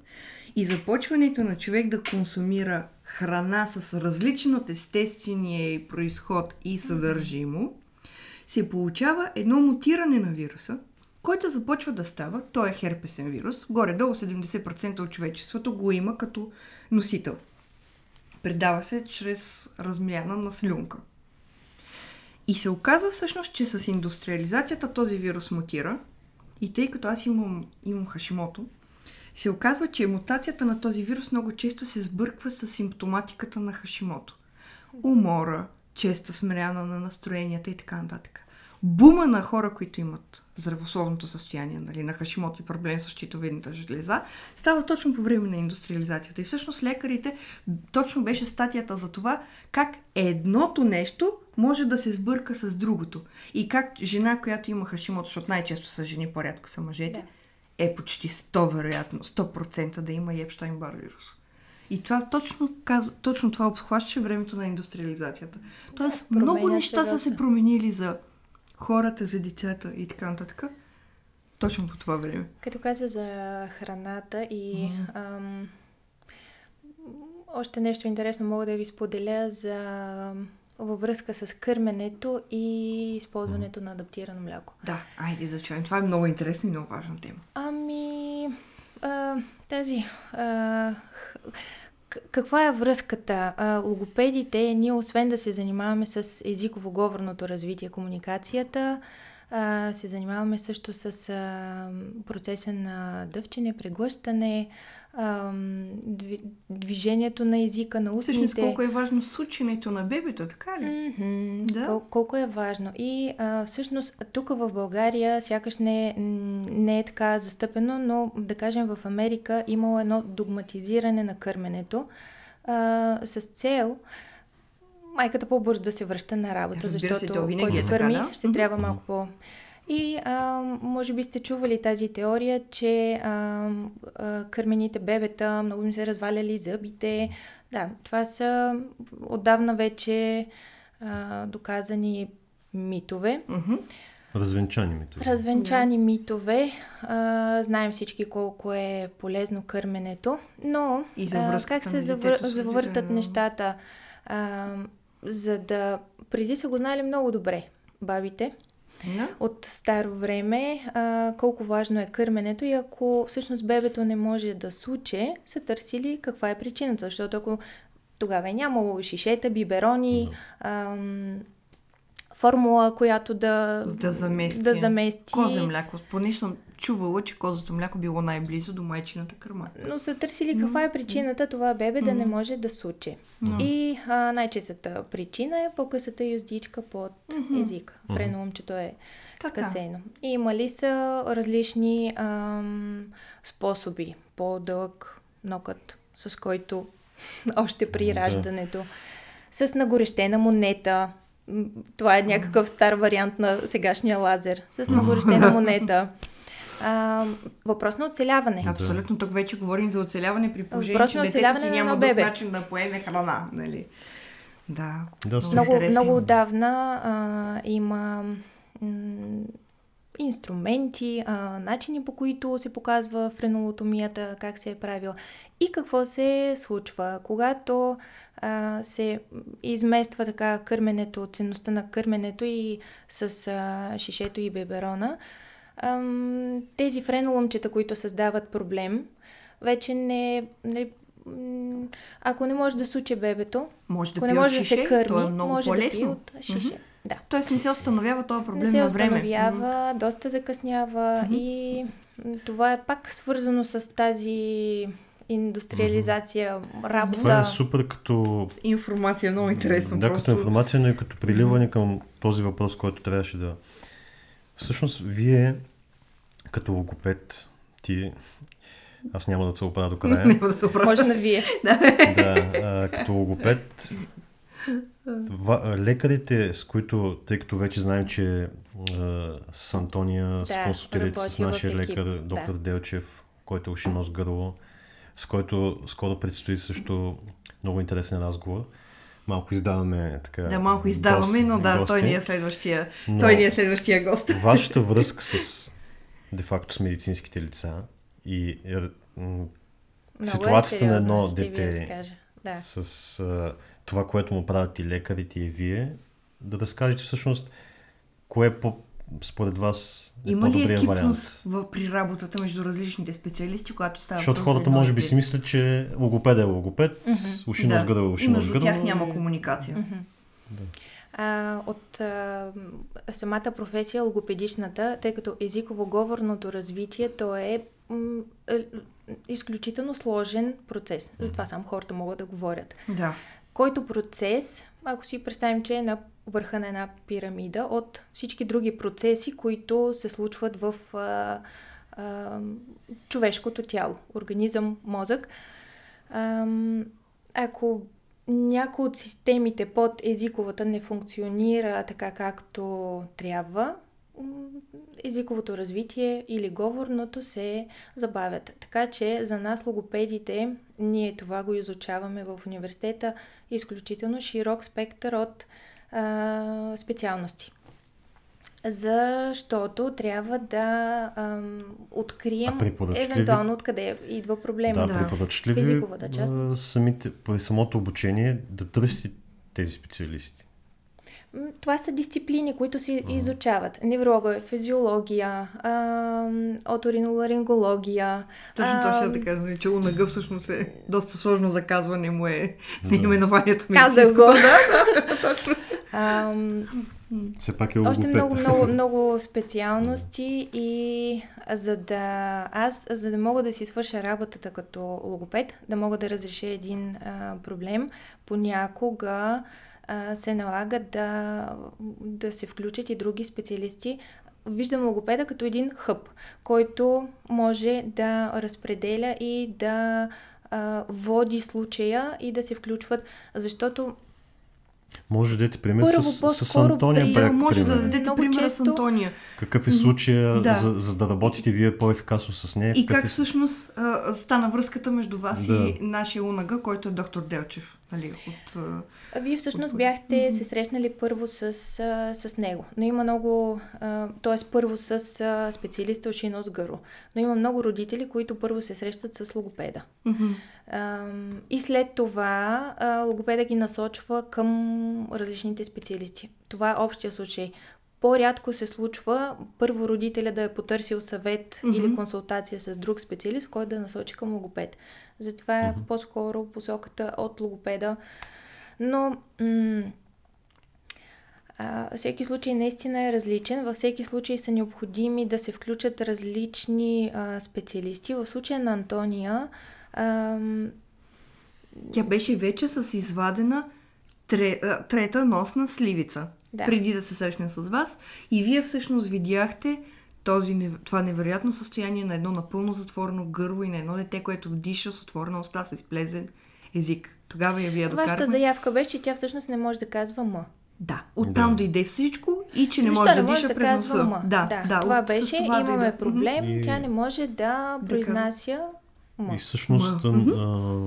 и започването на човек да консумира храна с различен от естествения происход и съдържимо, се получава едно мутиране на вируса, който започва да става, той е херпесен вирус, горе-долу 70% от човечеството го има като носител. Предава се чрез размяна на слюнка. И се оказва всъщност, че с индустриализацията този вирус мутира и тъй като аз имам, имам хашимото, се оказва, че мутацията на този вирус много често се сбърква с симптоматиката на хашимото. Умора, честа смряна на настроенията и така нататък. Бума на хора, които имат здравословното състояние нали, на хашимото и проблем с щитовидната жлеза, става точно по време на индустриализацията. И всъщност лекарите, точно беше статията за това, как едното нещо може да се сбърка с другото. И как жена, която има хашимото, защото най-често са жени, по-рядко са мъжете, Да. е почти 100 вероятно, 100% да има Епштайн-Бар вирус. И това точно, каз... точно това обхващаше времето на индустриализацията. Тоест, променят много неща са се променили за хората, за децата и така нататък. Точно по това време. Като каза за храната и ам, още нещо интересно мога да ви споделя за във връзка с кърменето и използването на адаптирано мляко. Да, айде да чуем. Това е много интересна и много важна тема. Ами, а, тази. А, каква е връзката? А, логопедите, ние освен да се занимаваме с езиково-говорното развитие, комуникацията, а, се занимаваме също с а, процеса на дъвчене, преглъщане, а, движението на езика, на устните. Всъщност колко е важно сученето на бебето, така ли? Mm-hmm. Да. Кол- колко е важно. И а, всъщност тук в България сякаш не, не е така застъпено, но да кажем в Америка имало едно догматизиране на кърменето а, с цел майката по-бързо да се връща на работа, защото се, който е кърми, така, да? ще трябва малко по... И а, може би сте чували тази теория, че а, а, кърмените бебета много им се разваляли зъбите. Да, това са отдавна вече а, доказани митове. Mm-hmm. Развенчани митове. Развенчани да. митове. А, знаем всички колко е полезно кърменето, но И за а, как се завър... завъртат нещата, а, за да преди са го знали много добре бабите да. от старо време, а, колко важно е кърменето и ако всъщност бебето не може да суче, са търсили каква е причината, защото ако тогава е нямало шишета, биберони, да. ам, формула, която да, да замести. Да замести. Козе мляко. Поне съм чувала, че козото мляко било най-близо до майчината кърма. Но са търсили каква е причината това бебе mm-hmm. да не може да суче. Mm-hmm. И а, най-честата причина е по-късата юздичка под езика. Френулмчето е така. скъсено. И имали са различни ам, способи. По-дълъг нокът, с който *laughs* още при раждането. С нагорещена монета, това е някакъв стар вариант на сегашния лазер. С нагорещена *laughs* монета. А, въпрос на оцеляване. Абсолютно, тук вече говорим за оцеляване при положение, че детето ти няма друг начин да поеме храна. Нали? Да. да много, много отдавна а, има м- инструменти, а, начини по които се показва френолотомията, как се е правила и какво се случва, когато а, се измества така кърменето, ценността на кърменето и с а, шишето и беберона. А, тези френолъмчета, които създават проблем, вече не, не ако не може да суче бебето, може да ако не може шише, да се кърми, е много може по-лесно. да пие от шише. Mm-hmm. Да. Тоест не се установява този проблем не се на време. установява, mm-hmm. доста закъснява mm-hmm. и това е пак свързано с тази индустриализация, mm-hmm. работа. Това е супер като... Информация, много интересно. Да, просто... като информация, но и като приливане към този въпрос, който трябваше да... Всъщност, вие като логопед, ти... Аз няма да се оправя до края. *laughs* Не, да се оправя. Може на вие. да, а, като логопед, лекарите, с които, тъй като вече знаем, че а, с Антония да, с консултирате с нашия лекар, доктор да. Делчев, който е уши с гърло, с който скоро предстои също много интересен разговор. Малко издаваме така. Да, малко издаваме, гост, но да, гости. той ни е следващия. Но той ни е следващия гост. *laughs* Вашата връзка с де-факто с медицинските лица и м- ситуацията е на едно дете да. с а, това, което му правят и лекарите и вие, да разкажете всъщност кое е по, според вас е Има ли екипност в, при работата между различните специалисти, когато става Защото хората може би си мислят, че логопед е логопед, mm-hmm. уши да. гърдо е уши Между тях няма комуникация. Mm-hmm. Да. А, от а, самата професия, логопедичната, тъй като езиково-говорното развитие, то е м- е, изключително сложен процес. Затова само хората могат да говорят. Да. Който процес, ако си представим, че е на върха на една пирамида от всички други процеси, които се случват в а, а, човешкото тяло, организъм, мозък. А, ако някои от системите под езиковата не функционира така както трябва, езиковото развитие или говорното се забавят. Така че за нас логопедите, ние това го изучаваме в университета, изключително широк спектър от а, специалности. Защото трябва да ам, открием евентуално откъде идва проблема. Да, да. Физиковата част. Самите, при самото обучение да търсите тези специалисти? Това са дисциплини, които се изучават. Неврология, физиология, а, оториноларингология. Точно това ще да кажа, че лунага всъщност е доста сложно за казване му е наименованието Казах медицинското. го. *laughs* Да, точно. ам, Все пак е Още логопед. много, много, *laughs* много специалности и за да аз, за да мога да си свърша работата като логопед, да мога да разреша един а, проблем, понякога а, се налага да, да се включат и други специалисти. Виждам логопеда като един хъб, който може да разпределя и да а, води случая и да се включват, защото Може да дадете пример Първо, с, с Антония при- пряк може да пример. дадете Много примера с често- Антония. Какъв е случая, Да. за, за да работите вие по-ефикасно с нея? И как е... всъщност а, стана връзката между вас Да. и нашия лунага, който е доктор Делчев. Нали, от, а, Вие всъщност От- бяхте се срещнали първо с, с него, но има много, т.е. първо с специалиста уши, нос, гърло, но има много родители, които първо се срещат с логопеда. Ам, И след това логопеда ги насочва към различните специалисти. Това е общия случай. По-рядко се случва първо родителя да е потърсил съвет Мгм. или консултация с друг специалист, който да насочи към логопед. Затова е по-скоро посоката от логопеда. Но м- а, всеки случай наистина е различен. Във всеки случай са необходими да се включат различни а, специалисти. В случая на Антония ам, Тя беше вече с извадена тре, а, трета носна сливица, Да. преди да се срещне с вас. И вие всъщност видяхте този, това невероятно състояние на едно напълно затворено гърло и на едно дете, което диша с отворена уста, с изплезен език. Тогава я вие Вашата докарахме. заявка беше, че тя всъщност не може да казва М. Да, оттам Да. дойде всичко и че не Защо може не да може диша да през казва носа. М? Да, да, това от- беше, това имаме дойде. проблем, И- тя не може да произнася М. И всъщност, М. а,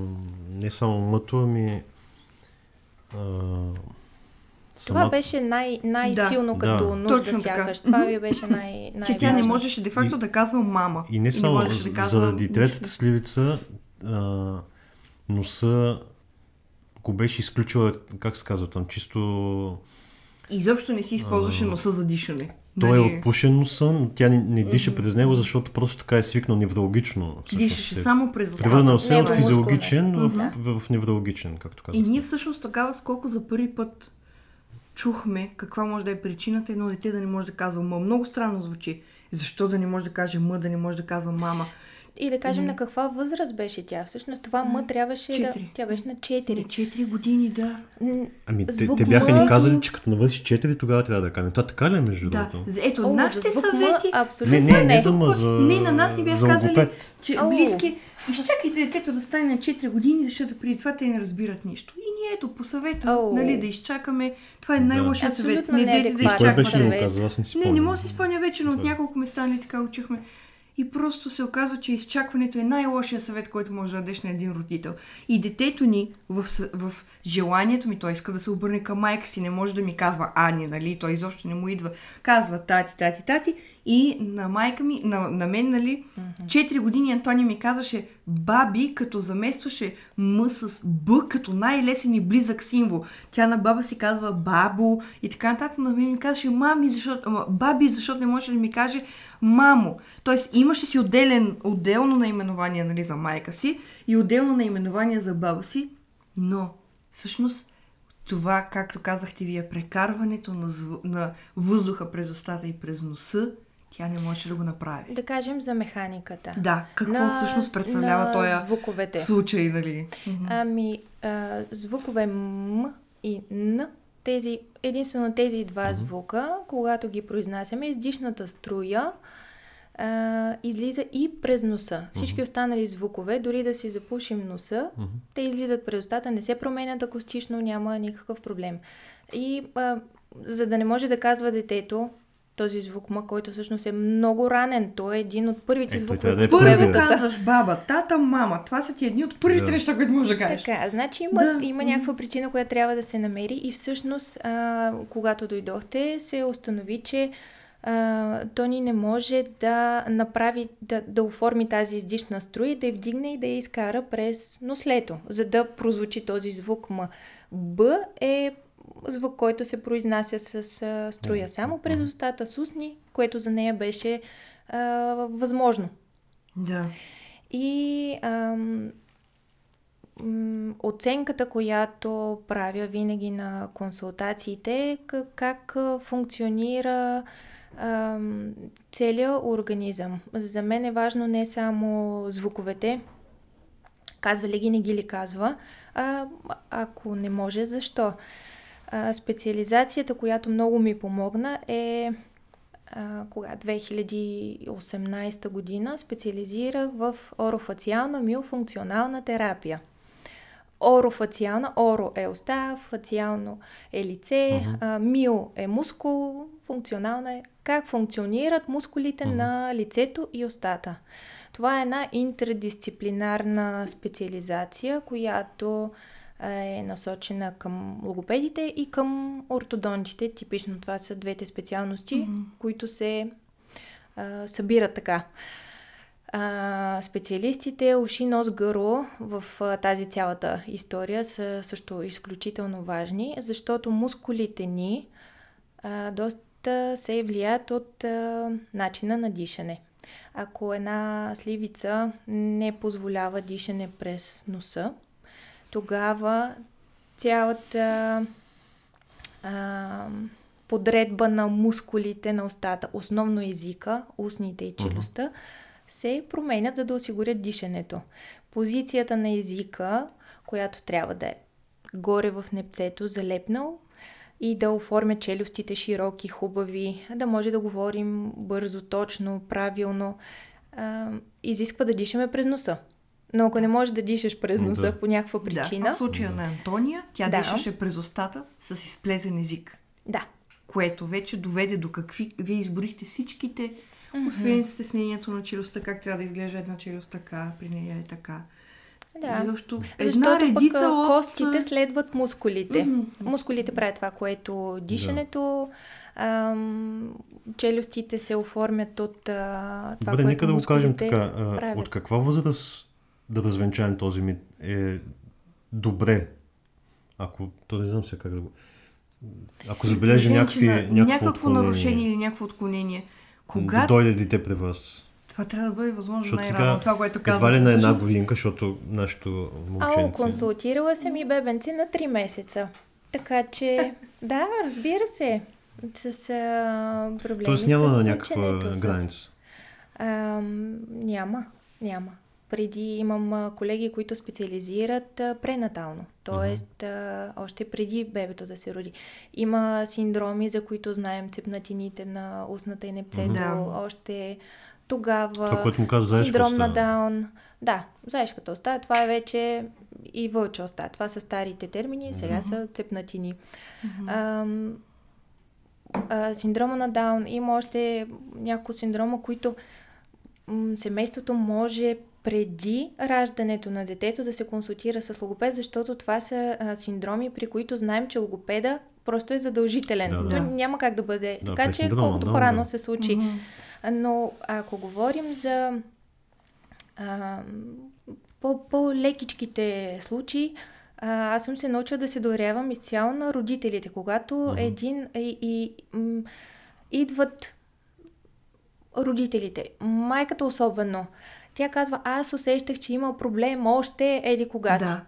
не само мъто, ами... А, Това беше най- най-силно Да. като Да. нужда Точно така. сякаш. Това Мгм. ви беше най- най Че тя не можеше де-факто И- да казва мама. И не само, можеше да казва заради третата сливица, а, носа го беше изключила, как се казва там, чисто... Изобщо не си използваше носа за дишане. Той е Нали? отпушен носа, но тя не, не диша през него, защото просто така е свикнал неврологично. Дишаше се- само през устата. Превърнал се от Невромускулно. физиологичен в, Да. в, в неврологичен, както И казвате. ние всъщност тогава сколко за първи път чухме каква може да е причината едно дете да не може да казва м. Много странно звучи. Защо да не може да каже м, да не може да казва мама? И да кажем на каква възраст беше тя. Всъщност това М трябваше да... Четири. Тя беше на На 4. 4 години, да. Ами те, Звук те бяха М. ни казали, че като навърши 4, тогава трябва да кажем. Това така ли е между Да. другото? Ето, О, нашите съвети... абсолютно Не, не, не, не. за ма, за Не, на нас ни бяха за казали, че Ау. близки... Изчакайте детето да стане на 4 години, защото преди това те не разбират нищо. И ние ето по съвета, Ау. нали, да изчакаме. Това е най-лошия съвет. Абсолютно Не дайте да изчаквате. не Не, не мога да си спомня вече, но от няколко места нали така учихме. И просто се оказва, че изчакването е най-лошия съвет, който може да дадеш на един родител. И детето ни в, в желанието ми, той иска да се обърне към майка си, не може да ми казва Ани, нали, той изобщо не му идва. Казва тати, тати, тати. И на майка ми, на, на мен, нали, 4 години Антони ми казваше баби, като заместваше М с Б, като най-лесен и близък символ. Тя на баба си казва бабо и така нататък, но мен ми казваше мами, защото, баби, защото не може да ми каже мамо. Тоест имаше си отделен, отделно наименование нали, за майка си и отделно наименование за баба си, но всъщност това, както казахте вие, прекарването на, зв... на въздуха през устата и през носа, тя не можеше да го направи. Да кажем за механиката. Да, какво На- всъщност представлява на този звуковете. случай, нали? Ами, а, звукове М и Н, тези, единствено тези два звука, когато ги произнасяме, издишната струя а, излиза и през носа. Всички останали звукове, дори да си запушим носа, те излизат през устата, не се променят акустично, няма никакъв проблем. И а, за да не може да казва детето този звук М, който всъщност е много ранен, той е един от първите Е, звукове, да е които Първо казваш баба, тата, мама. Това са ти едни от първите Да. неща, които можеш да кажеш. Така, значи има, да. има някаква причина, която трябва да се намери и всъщност, а, когато дойдохте, се установи, че а, Тони не може да направи, да, да оформи тази издишна струя, да я вдигне и да я изкара през нослето, за да прозвучи този звук М. Б е звук, който се произнася с а, струя само през устата, с устни, което за нея беше а, възможно. Да. И ам, оценката, която правя винаги на консултациите е как, функционира ам, целият организъм. За мен е важно не само звуковете, казва ли ги, не ги ли казва, а ако не може, защо? А, специализацията, която много ми помогна е а, кога 2018 година специализирах в орофациална миофункционална терапия. Орофациална, оро е уста, фациално е лице, uh-huh. а, мио е мускул, функционална е как функционират мускулите uh-huh. на лицето и устата. Това е една интердисциплинарна специализация, която е насочена към логопедите и към ортодонтите. Типично това са двете специалности, mm-hmm. които се а, събират така. А, специалистите уши, нос, гърло в а, тази цялата история са също изключително важни, защото мускулите ни а, доста се влияят от а, начина на дишане. Ако една сливица не позволява дишане през носа, тогава цялата а, подредба на мускулите на устата, основно езика, устните и челюстта, uh-huh. се променят, за да осигурят дишането. Позицията на езика, която трябва да е горе в непцето, залепнал, и да оформя челюстите широки, хубави, да може да говорим бързо, точно, правилно, а, изисква да дишаме през носа. Но ако не можеш да дишаш през носа да. по някаква причина... Да, в случая на Антония, тя да. дишаше през устата с изплезен език. Да. Което вече доведе до какви... Вие изборихте всичките, mm-hmm. освен стеснението на челюстта, как трябва да изглежда една челюст така, при нея е така. Да. Защо? Една Защото редица пък от... костите следват мускулите. Mm-hmm. Мускулите правят това, което дишането, да. ам, челюстите се оформят от а, това, Бъде, което нека да го кажем така. А, от каква възраст да развенчаем този мит е добре, ако, то не знам се как да го... Ако забележи някакви, някакво, някакво нарушение или някакво отклонение. Кога... Да дойде дете при вас. Това трябва да бъде възможно най-рано, това, което казвам. Едва ли на една годинка, защото нашето момченце... Ало, консултирала съм и бебенци на 3 месеца. Така че, да, разбира се, с а, проблеми Тоест няма с някаква граница? А, няма, няма. Преди имам колеги, които специализират пренатално, т.е. Uh-huh. още преди бебето да се роди. Има синдроми, за които знаем цепнатините на устната и непцето, uh-huh. още тогава това, което му каза, синдром на Даун. Да, заешката оста, това е вече и вълча оста. Това са старите термини, сега uh-huh. са цепнатини. Uh-huh. А, а, синдрома на Даун има още няколко синдрома, които м- семейството може преди раждането на детето да се консултира с логопед, защото това са а, синдроми, при които знаем, че логопеда просто е задължителен. Да, да. няма как да бъде. Да, така че колкото по-рано да. се случи. Mm-hmm. Но ако говорим за а, по-лекичките случаи, а, аз съм се научила да се доверявам изцяло на родителите. Когато mm-hmm. един и, и м, идват родителите, майката особено, тя казва, аз усещах, че има проблем още еди кога си. Да.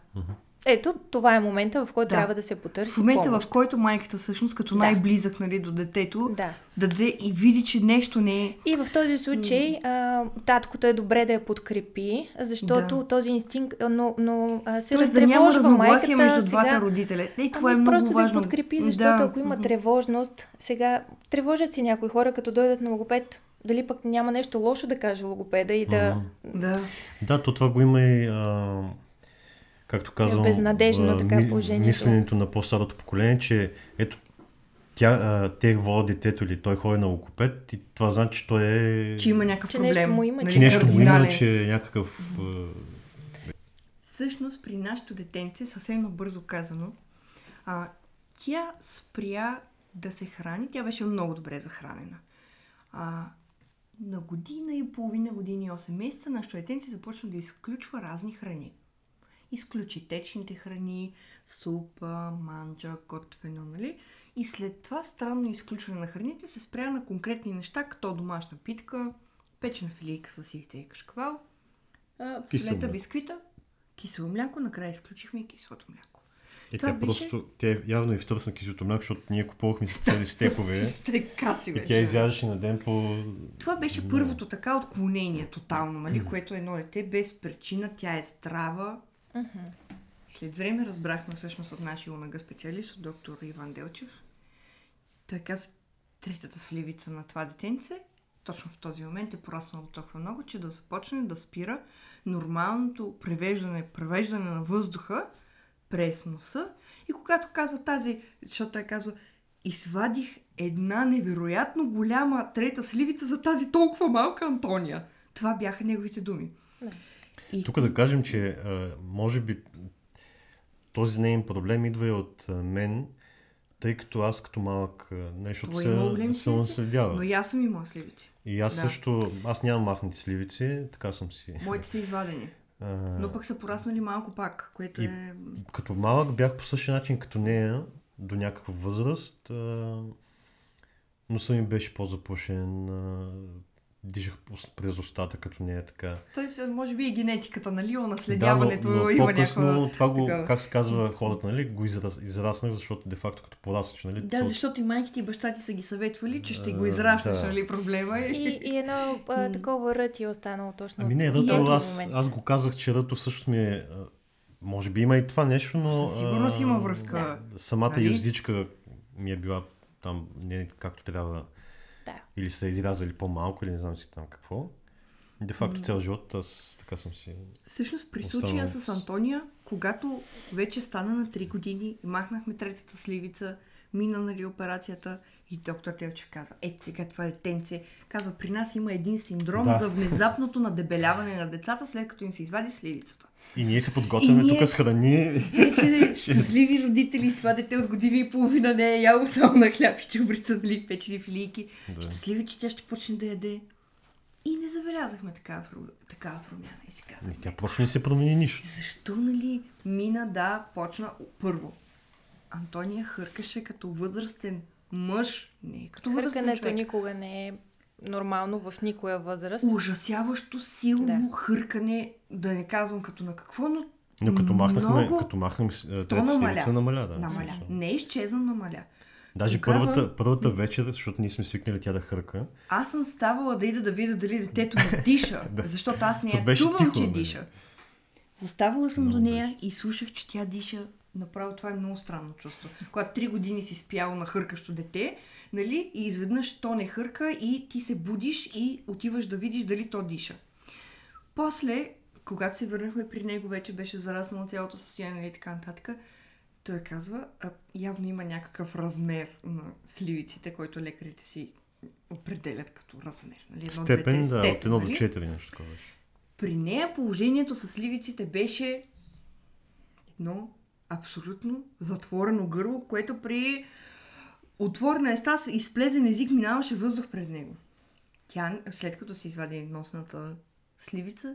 Ето, това е момента, в който да. трябва да се потърси В момента, помощ. в който майката всъщност, като да. най-близък нали, до детето, да. даде и види, че нещо не е... И в този случай а, таткото е добре да я подкрепи, защото да. този инстинкт, но, но а, се Тоест, да няма разногласие между двата сега, родителя. Е, това ами, е много просто важно. да подкрепи, защото да. ако има тревожност, сега тревожат си някои хора, като дойдат на логопед, дали пък няма нещо лошо да каже логопеда и да... Да, да то това го има и... А както казвам, е безнадежно а, така положението. Мисленето на по-старото поколение, че ето тя, а, те води детето или той ходи на логопед и това значи, че той е... Че има някакъв че проблем. Нещо му има, нали, че нещо му има, че е някакъв... А... Всъщност при нашето детенце, съвсем бързо казано, а, тя спря да се храни. Тя беше много добре захранена. А, на година и половина, година и 8 месеца нашето детенце започна да изключва разни храни. изключи течните храни, супа, манджа, готвено, нали? И след това странно изключване на храните се спря на конкретни неща, като домашна питка, печена филийка с яйце и кашкавал, а, Кисело слета мляко. бисквита, кисело мляко, накрая изключихме и киселото мляко. Е, Това тя беше- просто, тя е явно и втърсна киселото мляко, защото ние купувахме с цели *laughs* стекове. Стекаци и вече. тя изядаше на ден по... Това беше първото така отклонение тотално, нали, което едно дете без причина, тя е здрава. След време разбрахме всъщност от нашия УНГ специалист, от доктор Иван Делчев. Той каза, третата сливица на това детенце, точно в този момент е пораснало толкова много, че да започне да спира нормалното превеждане, превеждане на въздуха през носа. И когато казва тази, защото той казва, извадих една невероятно голяма трета сливица за тази толкова малка Антония. Това бяха неговите думи. Да. И Тук да кажем, че може би този нейн проблем идва и от мен, тъй като аз като малък нещо се, съм наследява. Но и аз съм имала сливици. И аз Да. също, аз нямам махнати сливици, така съм си. Моите са извадени. А, Но пък са пораснали малко пак, което И- е... Като малък бях по същия начин като нея, до някаква възраст, а, носът ми беше по-запушен, а, дишах през устата като нея така. Той се, може би и генетиката, нали? Наследяването да, но, но има някаква... това го, такава. как се казва хората, нали, го израс, израснах, защото де-факто като пораснеш, нали? Да, цял- защото и майките и баща ти са ги съветвали, че ще го А, изращаш, да. нали, проблема. И, и едно а, такова рът е останало точно Ами не, този аз, аз го казах, че Ръто всъщност ми е... Може би има и това нещо, но... Със сигурност има връзка. Самата Нали? юздичка ми е била там не както трябва. Да. Или са изрязали по-малко, или не знам си там какво. Де факто цял живот аз така съм си... Всъщност при Останало случая с- Антония, когато вече стана на 3 години махнахме третата сливица, мина нали операцията и доктор Телчев казва, е сега това детенце, казва, при нас има един синдром Да. за внезапното надебеляване на децата, след като им се извади сливицата. И ние се подготвяме ние- тук с храни. Вече *laughs* щастливи родители, това дете от година и половина не е яло само на хляб и чубрица, нали, печени филийки. Да. Щастливи, че тя ще почне да яде. И не забелязахме такава, такава промяна. И си казах, Ами, Тя просто не се промени нищо. защо, нали, мина, да, почна първо. Антония хъркаше като възрастен мъж, не като възрастен Хъркането човек. никога не е нормално в никоя възраст. Ужасяващо силно Да. хъркане, да не казвам като на какво, но Но като махнахме, много... като махнахме е, трета намаля. намаля. Да, намаля. Не е изчезна, намаля. Даже Тогава- първата, първата вечер, защото ние сме свикнали тя да хърка, Аз съм ставала да ида да видя дали детето ми диша, *laughs* Да. защото аз не я беше чувам, тихо, че бе. диша. Заставала съм Много до нея и слушах, че тя диша. Направо това е много странно чувство. Когато три години си спял на хъркащо дете, нали, и изведнъж то не хърка и ти се будиш и отиваш да видиш дали то диша. После, когато се върнахме при него, вече беше зараснало цялото състояние и така нататък. Той казва, а, явно има някакъв размер на сливиците, който лекарите си определят като размер. Нали? Едно, две, степен, три, да, степен, от 1 до нали? 4 нещо такова. При нея положението с сливиците беше едно абсолютно затворено гърло, което при отворена еста с изплезен език минаваше въздух пред него. Тя, след като се извади носната сливица,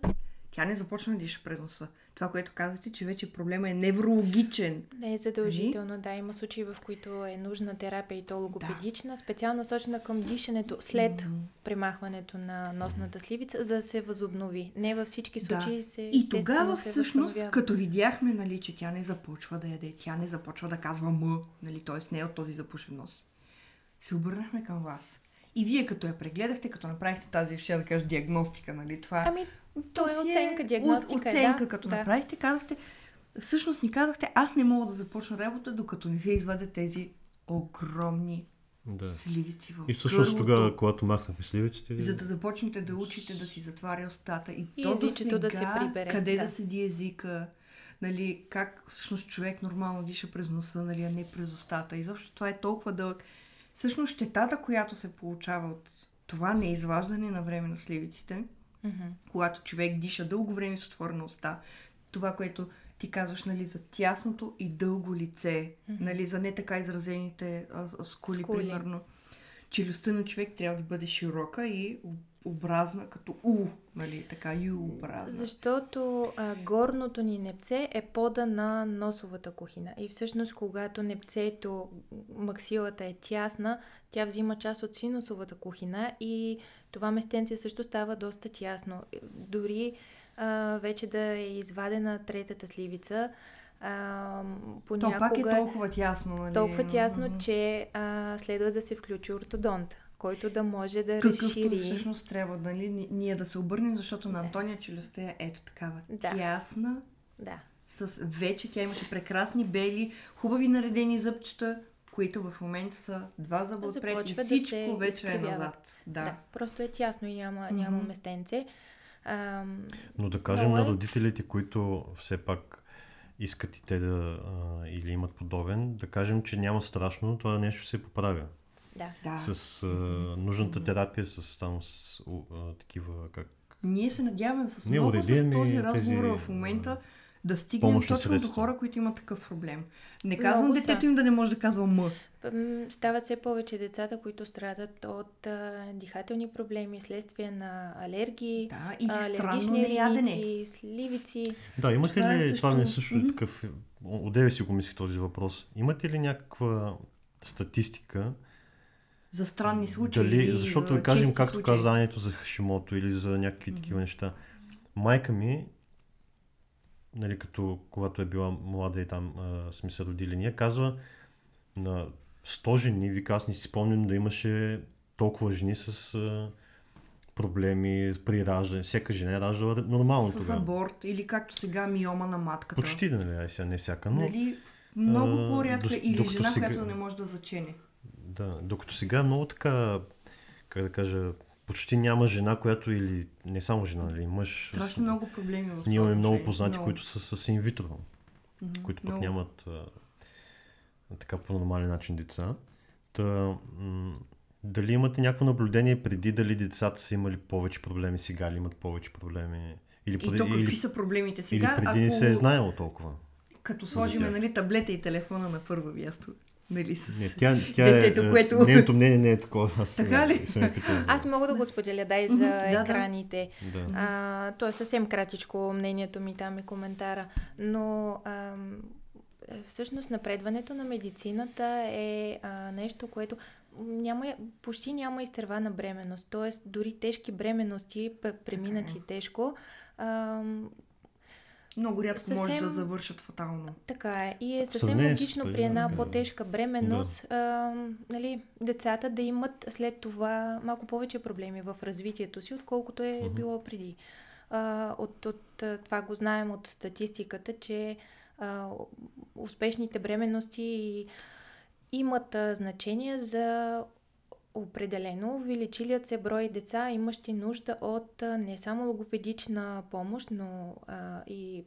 тя не започна да диша през носа. Това, което казахте, че вече проблема е неврологичен. Не е задължително, да. Има случаи, в които е нужна терапия и то логопедична, специално насочена към дишането след премахването на носната сливица, за да се възобнови. Не във всички случаи се И тогава се всъщност, възстановява. като видяхме, нали, че тя не започва да яде, тя не започва да казва м, нали, т.е. не е от този запушен нос, се обърнахме към вас. И вие като я прегледахте, като направихте тази, ще да кажа, диагностика, нали, това Ами, то е си оценка, диагностика. От, оценка, да, като да. направихте, казахте, всъщност ни казахте, аз не мога да започна работа, докато не се извадят тези огромни Да. сливици в И всъщност гърлото, тогава, когато махнахме сливиците, за да започнете да учите да си затваря устата. И, И то сега, да се прибере, къде да. да. седи езика, нали, как всъщност човек нормално диша през носа, нали, а не през устата. Изобщо това е толкова дълъг. Всъщност щетата, която се получава от това неизваждане на време на сливиците, Мгм. когато човек диша дълго време с отворена уста, това, което ти казваш, нали, за тясното и дълго лице, нали, за не така изразените а, а, скули, Скули. примерно. Челюстта на човек трябва да бъде широка и образна, като У, нали, така Ю-образна. Защото а, горното ни непце е пода на носовата кухина. И всъщност, когато непцето, максилата е тясна, тя взима част от синусовата кухина и това местенце също става доста тясно. Дори а, вече да е извадена третата сливица, а, понякога... То пак е толкова тясно, нали? Толкова тясно, че а, следва да се включи ортодонт който да може да Какъвто разшири. всъщност трябва, нали, ние да се обърнем, защото на Антония челюстта е ето такава. Да. Тясна, Да. с вече тя имаше прекрасни бели, хубави наредени зъбчета, които в момента са два зъба отпред и да всичко се вече е назад. Да. да. Просто е тясно и няма, няма Мгм. местенце. Ам, Но да кажем на е. родителите, които все пак искат и те да а, или имат подобен, да кажем, че няма страшно, това нещо се поправя. да. да. С а, нужната терапия, с там с а, такива как Ние се надяваме с Не, много с този разговор тези, в момента да стигнем помощни точно до средства. хора, които имат такъв проблем. Не казвам Много детето са. им да не може да казва М. Стават все повече децата, които страдат от а, дихателни проблеми, следствие на алергии, Да, или а, странно алергични неядене. ринити, сливици. Да, имате Това е ли, също- това ми е също Мгм. такъв, отдеве си го мислих този въпрос, имате ли някаква статистика, За странни случаи. дали, или защото за да кажем, чести както случаи. каза Ането за Хашимото или за някакви такива неща, майка ми, нали, като когато е била млада и там а, сме се родили ние, казва на 100 жени, вика аз не си спомням да имаше толкова жени с а, проблеми при раждане. Всяка жена е раждала нормално С тогава. аборт или както сега миома на матката. Почти, нали, ай сега не всяка, но... Нали, много а, по-рядко е. дос- Или жена, сега- която не може да зачене. Да, докато сега е много така, как да кажа, почти няма жена, която или не само жена, нали, мъж. с- Страшно много проблеми в Ние това имаме много познати, Много. които са с инвитро, Мгм, които пък много. нямат а, така по нормален начин деца. Та, м- дали имате някакво наблюдение преди дали децата са имали повече проблеми, сега ли имат повече проблеми? Или, И преди- то какви или, са проблемите или сега, преди ако... не се е знаело толкова? Като сложиме, нали, таблета и телефона на първо място. Нали, с... Не, тя, тя детето, е, което- Нейното мнение не е такова. Аз Така ли? Съм за... Аз мога да го споделя, да, и за да. екраните. Да. А, то е съвсем кратичко мнението ми там и коментара. Но ам, е, всъщност напредването на медицината е а, нещо, което няма, почти няма изтървана бременност. Тоест, дори тежки бременности, преминати тежко, ам, Много рядко може Съвсем- да завършат фатално. така е. И е съвсем сравнение с логично при една да. по-тежка бременност а, нали, децата да имат след това малко повече проблеми в развитието си, отколкото е Мгм. било преди. А, от, от това го знаем от статистиката, че а, успешните бременности имат а, значение за определено увеличилият се брой деца, имащи нужда от а, не само логопедична помощ, но а, и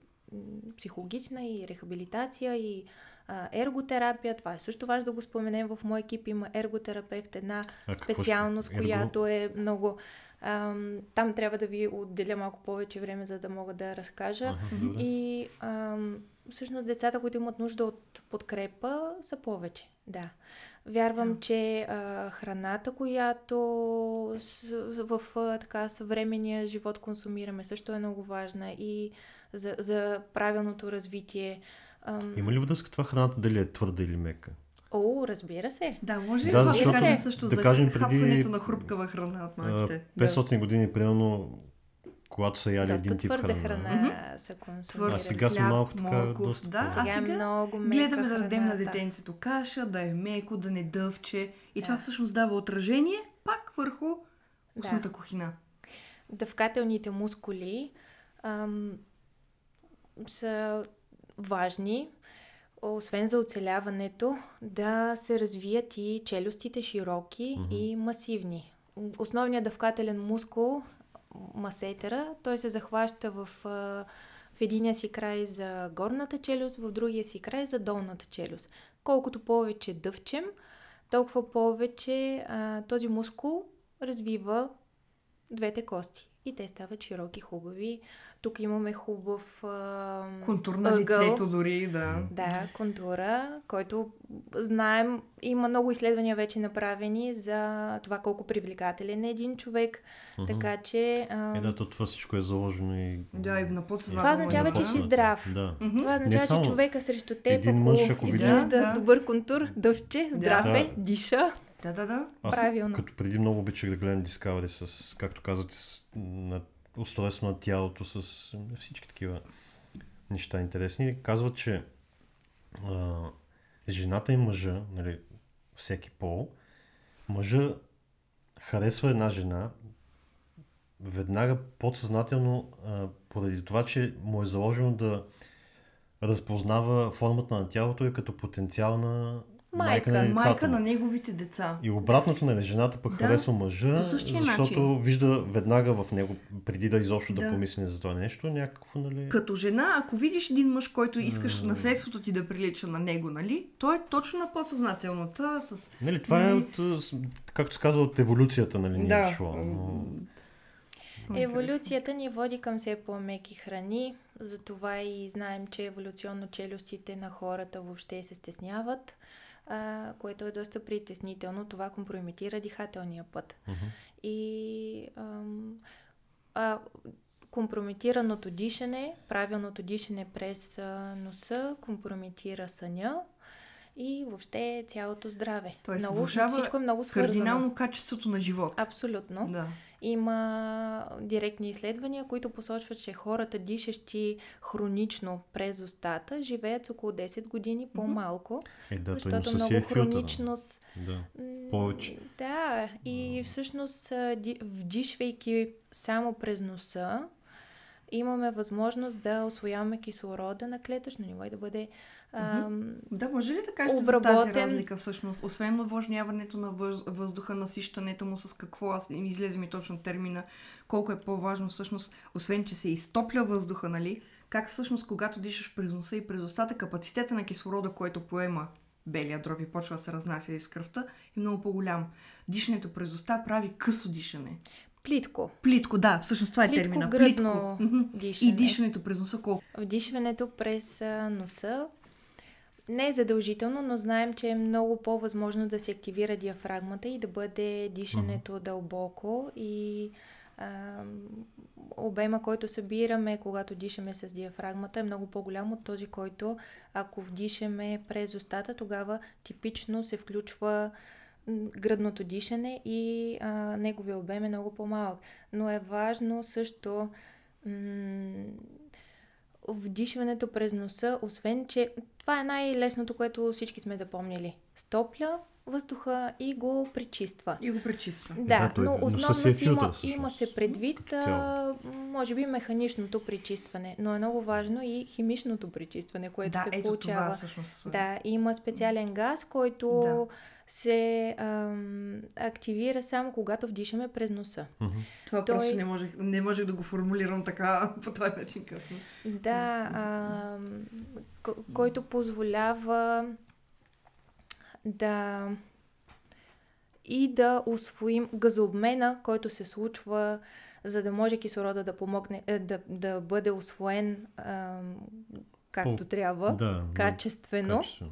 психологична и рехабилитация и а, ерготерапия. Това е също важно да го споменем. В мой екип има ерготерапевт, една А ще- специалност, ерго? която е много... Ам, там трябва да ви отделя малко повече време, за да мога да разкажа. Добре. И ам, всъщност децата, които имат нужда от подкрепа, са повече. Да. Вярвам, Да. че а, храната, която с, в а, така съвременния живот консумираме, също е много важна и за, за правилното развитие. Ам, Има ли връзка това храната дали е твърда или мека? О, разбира се. Да, може ли Да, това да кажем също да за кажем, преди, хапването на хрупкава храна от малките? 500 години, примерно, когато са яли Доста един тип храна. храна, се консумира. Твърд А сега сме малко така, морков, доста да, а Сега, много гледаме да дадем на детенцето каша, да е меко, да не дъвче. И това Да. всъщност дава отражение пак върху Да. устната кухина. дъвкателните мускули ам, са важни, освен за оцеляването, да се развият и челюстите широки Мгм. и масивни. Основният дъвкателен мускул, масетера, той се захваща в, в единия си край за горната челюст, в другия си край за долната челюст. Колкото повече дъвчем, толкова повече а, този мускул развива двете кости. И те стават широки, хубави. Тук имаме хубав а, Контур на ъгъл. лицето дори, да. Да, контура, който знаем, има много изследвания вече направени за това колко привлекателен е един човек, Мгм. така че а, Е, да, то това всичко е заложено и... Да, и на подсъзнателно. това означава, че си здрав. Да. Мгм. Това означава, само че човека срещу теб, един ако мъж, ако види- изглежда Да, да. с добър контур, дъвче, здрав Да. е, диша, Да, да, да. Аз правилно. като преди много обичах да гледам Discovery с, както казвате, с на устройство на тялото, с всички такива неща интересни. Казват, че а, жената и мъжа, нали, всеки пол, мъжа харесва една жена веднага подсъзнателно а, поради това, че му е заложено да разпознава формата на тялото и като потенциална майка, Майка. на децата. Майка на неговите деца. И обратното, нали, жената пък Да, харесва мъжа, защото начин. вижда веднага в него, преди да изобщо да, Да. помисли за това нещо, някакво, нали... Като жена, ако видиш един мъж, който искаш наследството ти да прилича на него, нали? Той е точно на подсъзнателната с... Нали, това е от, както се казва, от еволюцията, нали, ни Да. е. Но... Еволюцията ни води към все по-меки храни, затова и знаем, че еволюционно челюстите на хората въобще се стесняват, а, което е доста притеснително. Това компрометира дихателния път. Мгм. И ам, а, компрометираното дишане, правилното дишане през а, носа, компрометира съня и въобще цялото здраве. Тоест, много, всичко е много свързано. Кардинално качеството на живот. Абсолютно. Да. Има директни изследвания, които посочват, че хората, дишащи хронично през устата, живеят с около 10 години по-малко, Е, да, защото много е хроничност. Да. Повече. Да, и всъщност вдишвайки само през носа, имаме възможност да освояваме кислорода на клетъчно ниво и да бъде ам, Да, може ли да кажете за тази Обработен. разлика всъщност? Освен навлажняването на въз- въздуха, насищането му с какво, аз излезе ми точно термина, колко е по-важно всъщност, освен че се изтопля въздуха, нали? Как всъщност, когато дишаш през носа и през устата, капацитета на кислорода, който поема белия дроб и почва да се разнася из кръвта, е много по-голям. Дишането през уста прави късо дишане. плитко. Плитко, да, всъщност това е Плитко термина. гръдно Мгм. дишане. И дишането през носа колко? Вдишването през носа не е задължително, но знаем, че е много по-възможно да се активира диафрагмата и да бъде дишането дълбоко и а, обема, който събираме, когато дишаме с диафрагмата, е много по-голям от този, който ако вдишаме през устата, тогава типично се включва гръдното дишане и а, неговия обем е много по-малък. Но е важно също м- вдишването през носа, освен че това е най-лесното, което всички сме запомнили. Стопля въздуха и го пречиства. И го пречиства. Да, Да, той- но носа основно си е има, филтър, всъщност, има се предвид, а, може би, механичното пречистване, но е много важно и химичното пречистване, което да, се ето получава. това всъщност. Да, има специален газ, който Да. Се ам, активира само когато вдишаме през носа. Мгм. Това Той- просто не можех, не можех да го формулирам така *laughs* по този начин късно. Да, ам, к- който позволява да и да освоим газообмена, който се случва, за да може кислорода да помогне, е, да, да бъде освоен ам, както По- трябва, Да, да, качествено, качествено.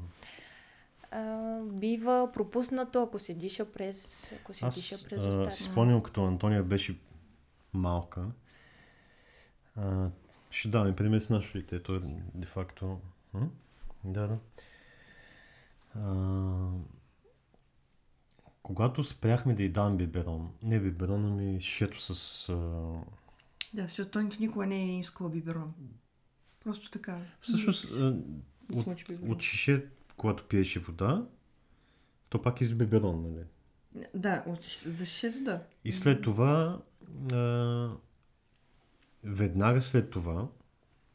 А, бива пропуснато, ако се диша през, ако се диша Аз през а, устата. си спомням, като Антония беше малка. А, ще даваме пример с нашето дете. Той е де-факто... Да, да. А, когато спряхме да й давам биберон, не биберон, ами шето с... А, Да, защото той никога не е искал биберон. Просто така. всъщност, от, от шише, когато пиеше вода, то пак е с нали? Да, от, за да. И след това, а, веднага след това,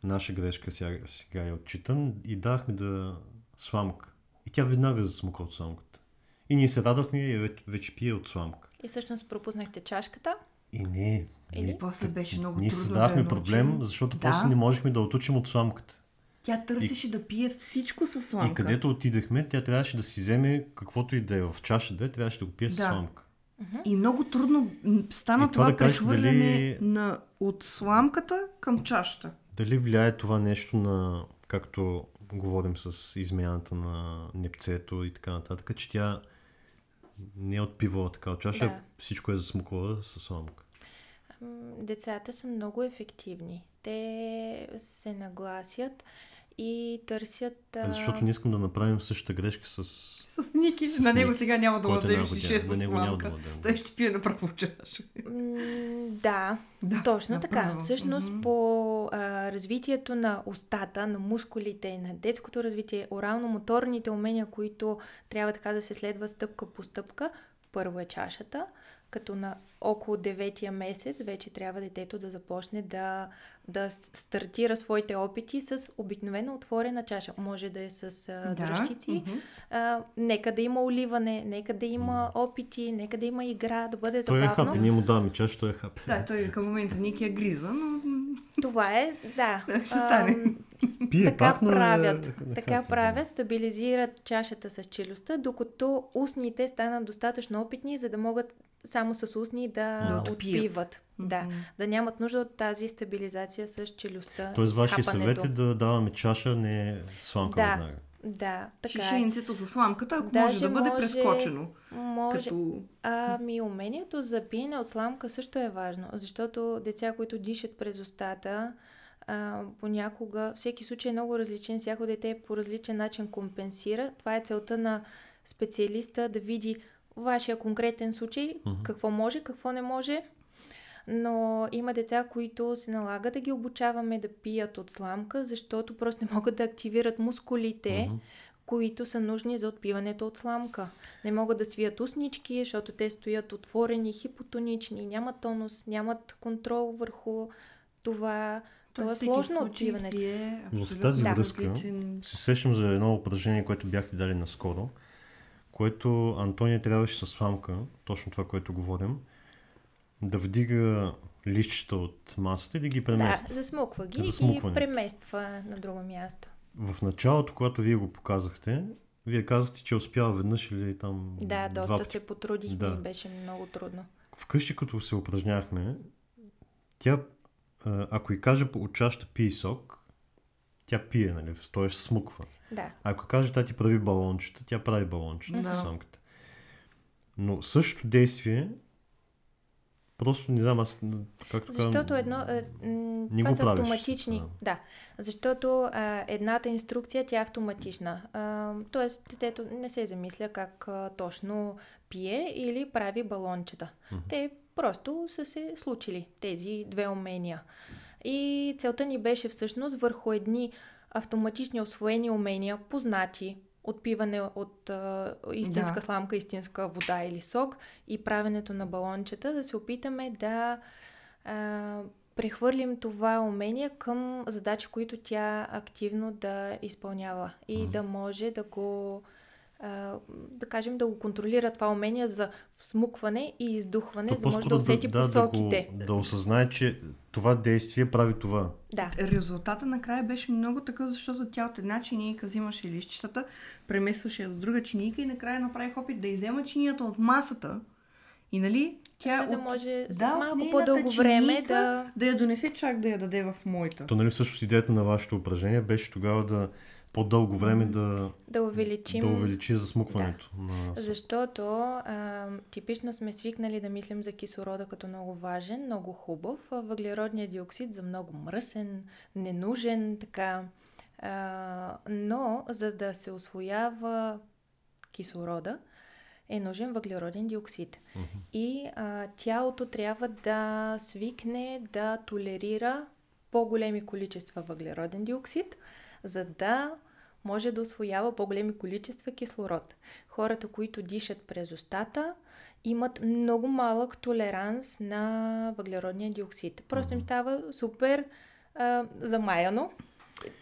наша грешка сега, сега я отчитам, и дахме да сламка. И тя веднага засмука от сламката. И ние се радвахме и вече, вече пие от сламка. И всъщност пропуснахте чашката. И не. Или? ние- После беше много Ние трудно създадахме да проблем, научим. защото Да. после не можехме да отучим от сламката. Тя търсеше да пие всичко с сламка. И където отидахме, тя трябваше да си вземе каквото и да е в чаша да е, трябваше да го пие с Да. сламка. И много трудно стана И това това, да прехвърляне дали- на, от сламката към чашата. Дали влияе това нещо на, както говорим с измяната на непцето и така нататък, че тя не е отпивала така от чаша, Да. всичко е засмуквала с сламка. Децата са много ефективни. Те се нагласят и търсят... а, Защото не искам да направим същата грешка с... С Ники. С на него Ники, сега няма да дадем една шише с него няма сламка. да му. Той ще пие направо чаша. м, Да, Да, Точно така. направо. Всъщност Мгм. по а, развитието на устата, на мускулите, на детското развитие, орално-моторните умения, които трябва така да се следва стъпка по стъпка, първо е чашата, като на около 9-я месец вече трябва детето да започне да, да стартира своите опити с обикновено отворена чаша. Може да е с а, дръжкици, мгм. а, нека да има оливане, нека да има опити, нека да има игра, да бъде Той е забавно. хапе, ние му даваме чаша, той е хапе. Да, той към момента Ники я гриза, но Това е, да. Да, *laughs* ще стане. Пие така пак, но е- правят. е така да. правят, стабилизират чашата с челюстта, докато устните станат достатъчно опитни, за да могат само с устни да, Да отпиват. отпият. Да, Мгм. да нямат нужда от тази стабилизация с челюстта. Тоест, вашия хапането. съвет е да даваме чаша, не сламка Да. веднага. Да, така е. Шишенцето с сламката, ако Даже може да бъде може- прескочено. Може. Като... Ами, умението за пиене от сламка също е важно, защото деца, които дишат през устата, а, понякога, всеки случай е много различен, всяко дете по различен начин компенсира. Това е целта на специалиста да види вашия конкретен случай, Мгм. какво може, какво не може. Но има деца, които се налага да ги обучаваме да пият от сламка, защото просто не могат да активират мускулите, Мгм. които са нужни за отпиването от сламка. Не могат да свият уснички, защото те стоят отворени, хипотонични, нямат тонус, нямат контрол върху това. Това е сложно си е В тази Да. връзка се сещам за едно упражнение, което бяхте дали наскоро, което Антония трябваше с сламка, точно това, което говорим, да вдига лищата от масата и да ги премества. Да, засмуква ги и Засмукване. премества на друго място. В началото, когато вие го показахте, вие казахте, че е успяла веднъж или там Да, доста пъти. се потрудихме Да. и беше много трудно. Вкъщи, като се упражнявахме, тя, ако и каже от чашата пие сок, тя пие, нали? Т.е. смуква. Да. Ако каже, тя ти прави балончета, тя прави балончета Да. с сламката. Но същото действие, просто не знам, аз както казвам, Защото едно. А, м, не това са правиш, автоматични. да. Да. Защото а, едната инструкция тя е автоматична. А, тоест, детето не се замисля как а, точно пие или прави балончета. Те просто са се случили тези две умения. И целта ни беше всъщност върху едни автоматични освоени умения, познати, отпиване от а, истинска Да. сламка, истинска вода или сок и правенето на балончета, да се опитаме да а, прехвърлим това умение към задачи, които тя активно да изпълнява и да може да го да кажем, да го контролира това умение за всмукване и издухване, То за да може да усети да, посоките. Да, го, да осъзнае, че това действие прави това. Да, Резултата накрая беше много такъв, защото тя от една чинийка взимаше лищчетата, преместваше я до друга чинийка и накрая направих опит да иззема чинията от масата. И нали, тя за да от... може за да, малко по-дълго време да... да я донесе чак да я даде в моята. То нали всъщност идеята на вашето упражнение беше тогава да по-дълго време да, да увеличим да увеличи засмукването. На... Защото а, типично сме свикнали да мислим за кислорода като много важен, много хубав, а въглеродният диоксид за много мръсен, ненужен, така. А, но за да се освоява кислорода, е нужен въглероден диоксид. И а, тялото трябва да свикне да толерира по-големи количества въглероден диоксид, за да може да освоява по-големи количества кислород. Хората, които дишат през устата, имат много малък толеранс на въглеродния диоксид. Просто им става супер а, замаяно.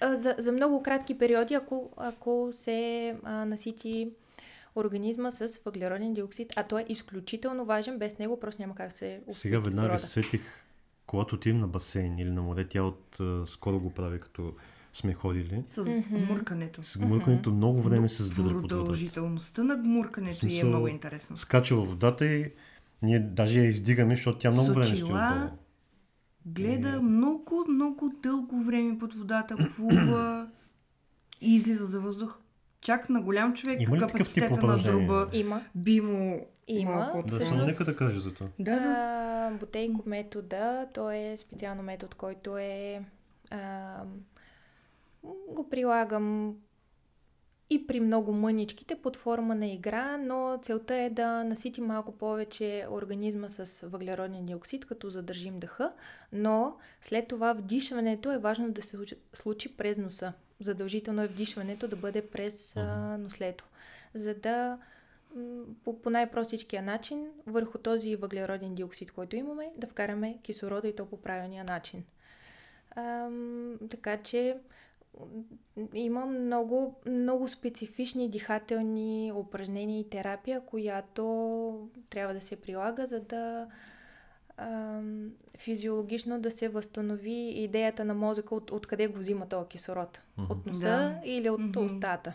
А, за, за много кратки периоди, ако, ако се а, насити организма с въглероден диоксид, а той е изключително важен, без него просто няма как да се Сега веднага се сетих, когато отидем на басейн или на море, тя от а, скоро го прави, като сме ходили. С гмуркането. С гмуркането много време се задържа под водата. Продължителността на гмуркането е Смисъл, много интересно. Скача във водата и Ние даже я издигаме, защото тя много С време стои отдолу. Гледа много, много дълго време под водата, *clears throat* плува и излиза за въздух. Чак на голям човек, Има ли такъв тип капацитета на друга Има. би му Има. малко Да, само нека да кажа за това. Да, да. Ботейко метода, той е специално метод, който е... А, го прилагам и при много мъничките под форма на игра, но целта е да насити малко повече организма с въглероден диоксид, като задържим дъха, но след това вдишването е важно да се случи, през носа. Задължително е вдишването да бъде през а, нослето, за да по, по най-простичкия начин върху този въглероден диоксид, който имаме, да вкараме кислорода и то по правилния начин. Ам, така че има много, много специфични дихателни упражнения и терапия, която трябва да се прилага, за да ам, физиологично да се възстанови идеята на мозъка от, откъде го взима този кислород. Мгм. От носа Да. или от Мгм. устата.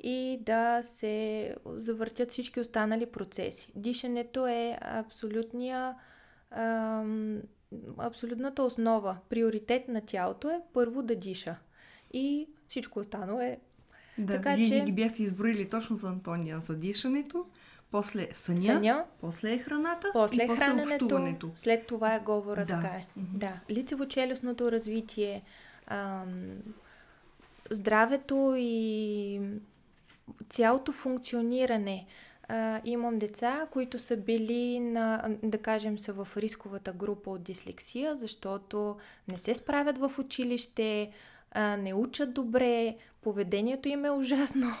И да се завъртят всички останали процеси. Дишането е абсолютния ам, абсолютната основа. Приоритет на тялото е първо да диша. И всичко останало е Да, Така вие че- ги бяхте изброили точно за Антония. За дишането, после съня, съня, после е храната после и после храненето, общуването. след това е говора, Да. така е. Мгм. Да, лицево-челюстното развитие, ам, здравето и цялото функциониране. А, имам деца, които са били на, да кажем, са в рисковата група от дислексия, защото не се справят в училище, а, не учат добре, поведението им е ужасно.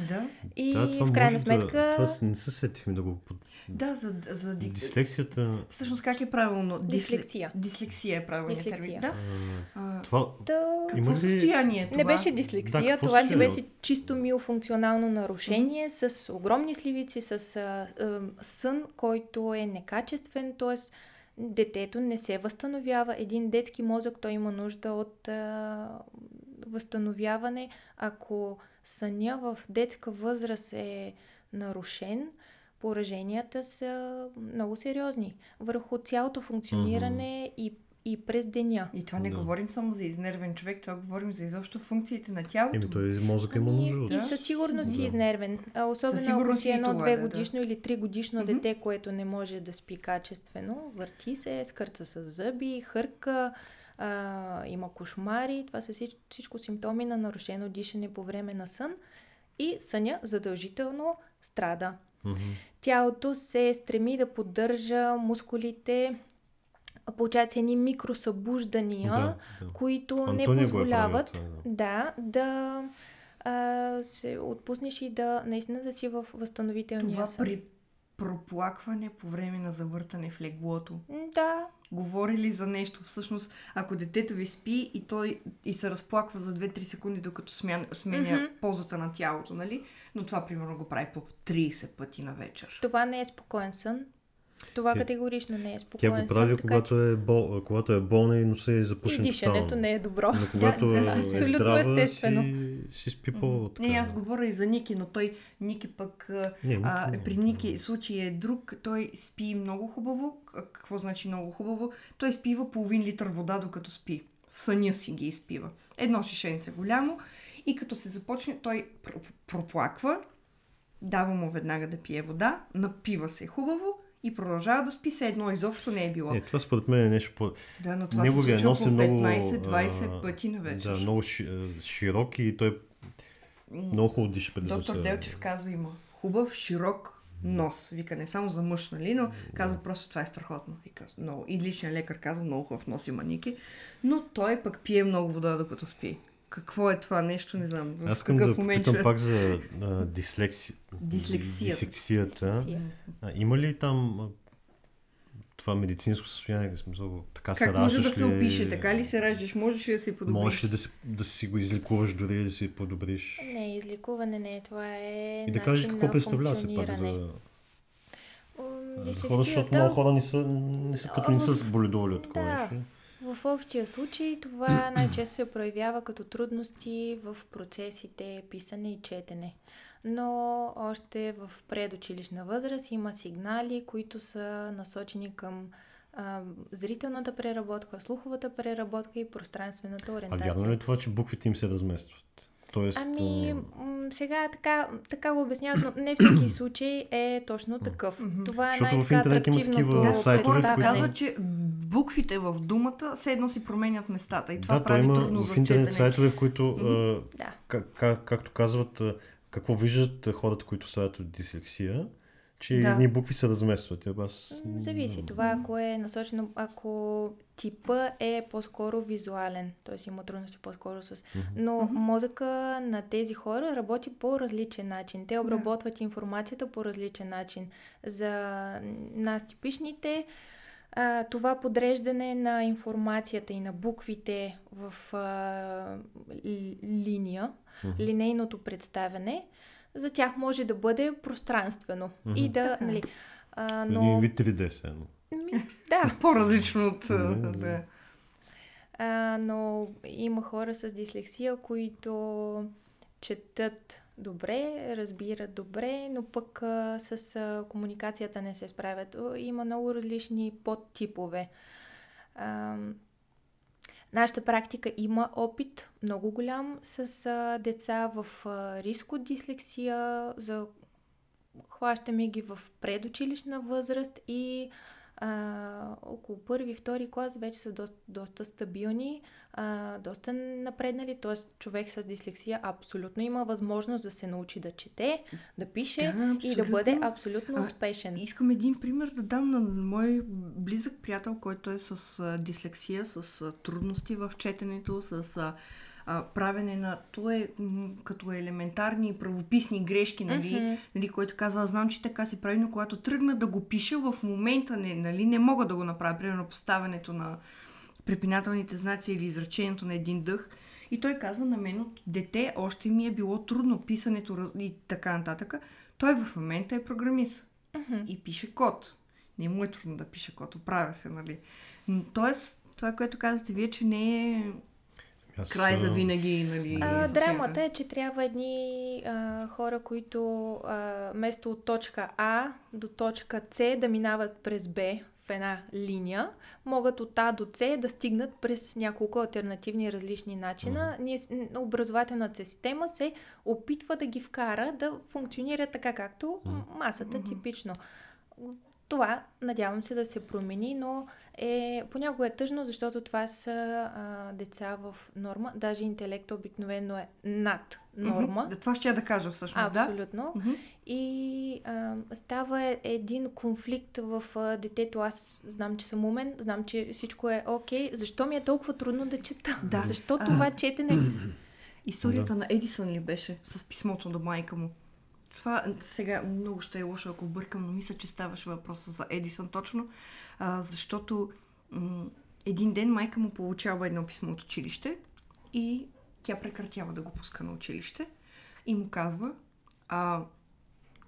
Да, И Да, това в крайна може сметка... Да, това не се сетихме да го... под- да, за, за ди... Дислексията... Всъщност как е правилно? Дисле- Дислексия. Дислексия е правилният Дислексия. термин. Да. а, Това... Да, какво Има ли- състояние е това? Не беше Да, дислексия, какво това си случва? беше чисто миофункционално нарушение с огромни сливици, с а, а, сън, който е некачествен, т.е. детето не се възстановява. Един детски мозък, той има нужда от а, възстановяване. Ако съня в детска възраст е нарушен, пораженията са много сериозни върху цялото функциониране и, и през деня. И това не Да. говорим само за изнервен човек, това говорим за изобщо функциите на тялото. Еми, той мозъка има Ами, нужда и Да. със сигурност си Да. изнервен. А, особено ако си и едно две е, да. годишно или три годишно Мгм. дете, което не може да спи качествено, върти се, скърца с зъби, хърка, а, има кошмари. Това са всич- всичко симптоми на нарушено дишане по време на сън. И съня задължително страда. Мгм. Тялото се стреми да поддържа мускулите, получават се едни микросъбуждания, Да, да. които не Антония го е позволяват правил това, да. да, да а, се отпуснеш и да наистина да си в възстановителния Това сън. при проплакване по време на завъртане в леглото. Да, Говори ли за нещо? Всъщност, ако детето ви спи и той и се разплаква за 2-3 секунди, докато смя, сменя Мгм. позата на тялото, нали? Но това, примерно, го прави по 30 пъти на вечер. това не е спокоен сън. Това Тя- категорично не е Тя спокоен го прави, сън. така когато е, бол, когато е болна и носа е запушен и дишането тотално. не е добро. Но когато Да, е абсолютно здрава, естествено. Си, си спи по така. Не, аз говоря и за Ники, но той, Ники пък, Не, а, не. при Ники случай е друг. Той спи много хубаво. Какво значи много хубаво? Той изпива половин литър вода, докато спи. В съня си ги изпива. Едно шишенце голямо. И като се започне, той пр- проплаква, дава му веднага да пие вода, напива се хубаво и продължава да спи се едно изобщо не е било. Е, това според мен е нещо по... да, но това Неговия се случва по е много... 15-20 а, пъти на вечер. Да, много ши- широк и той много хубаво диша да Доктор Делчев казва има хубав, широк нос. Вика не само за мъж, нали, но казва просто това е страхотно. Вика, много. И личният лекар казва много хубав нос има Ники, но той пък пие много вода докато спи. Какво е това нещо, не знам. Аз искам да момент попитам ще- пак за а, дислекси... Дислексията. дислексията. Дислексия. А, има ли там а, това медицинско състояние, смисъл, така се Как може да се ли? опише? Така ли се раждаш? Можеш ли да се подобриш? Можеш ли да си, да си го излекуваш дори да си подобриш? Не, изликуване не е. Това е И да кажеш какво представлява се пак за, за хора, защото много Дислексията хора не са, не са като не са боледували от такова Да. В общия случай това *clears throat* най-често се проявява като трудности в процесите писане и четене. Но още в предучилищна възраст има сигнали, които са насочени към а, зрителната преработка, слуховата преработка и пространствената ориентация. А вярно ли е това, че буквите им се разместват? Тоест, Ами, м- сега така, така го обясняват, но не всеки *clears throat* случай е точно такъв. Това е Защото в интернет има такива сайтове, Хората които- казват, че буквите в думата все едно си променят местата и това да, прави има трудно в интернет сайтове, в които, Да. как, как, както казват, какво виждат хората, които страдат от дислексия, че Да. едни букви се разместват. И Аз... Зависи. Това ако е насочено, ако типа е по-скоро визуален, т.е. има трудности по-скоро с... Но мозъка на тези хора работи по различен начин. Те обработват информацията по различен начин. За нас типичните а, това подреждане на информацията и на буквите в а, линия, линейното представяне, за тях може да бъде пространствено. И да, Така е. нали, а, Но... Един вид 3D се едно. Ми, да, *laughs* По-различно от... а, Да, а, но има хора с дислексия, които четат добре, разбират добре, но пък а, с а, комуникацията не се справят. Има много различни подтипове. А, нашата практика има опит много голям с а, деца в а, риск от дислексия, за хващаме ги в предучилищна възраст и а, около първи, втори клас вече са доста, доста стабилни, а, доста напреднали, т.е. човек с дислексия абсолютно има възможност да се научи да чете, да пише Да, и да бъде абсолютно А, успешен. Искам един пример да дам на мой близък приятел, който е с а, дислексия, с а, трудности в четенето, с а, а, правене на... То е м, като елементарни правописни грешки, нали, Мгм. нали, който казва, аз знам, че така си прави, но когато тръгна да го пиша, в момента не, нали, не мога да го направя. Примерно поставянето на препинателните знаци или изречението на един дъх. И той казва на мен от дете още ми е било трудно писането раз- и така нататък. Той в момента е програмист и пише код. Не му е трудно да пише код, оправя се, нали? Тоест, това, което казвате вие, че не е Аз, край за винаги, нали? А, драмата е, че трябва едни а, хора, които а, вместо от точка А до точка С да минават през Б в една линия, могат от А до С да стигнат през няколко альтернативни различни начина. Ние, образователната система се опитва да ги вкара да функционира така, както масата типично. Това надявам се да се промени, но е, понякога е тъжно, защото това са а, деца в норма. Даже интелекта обикновено е над норма. Мгм. Това ще я да кажа всъщност, да? Абсолютно. Мгм. И а, става е- един конфликт в а, детето. Аз знам, че съм умен, знам, че всичко е окей. Защо ми е толкова трудно да чета? Да. Защо А. това четене? Историята на Едисън ли беше с писмото до майка му? Това сега много ще е лошо, ако бъркам, но мисля, че ставаше въпроса за Едисън точно, а, защото м- един ден майка му получава едно писмо от училище и тя прекратява да го пуска на училище и му казва, а,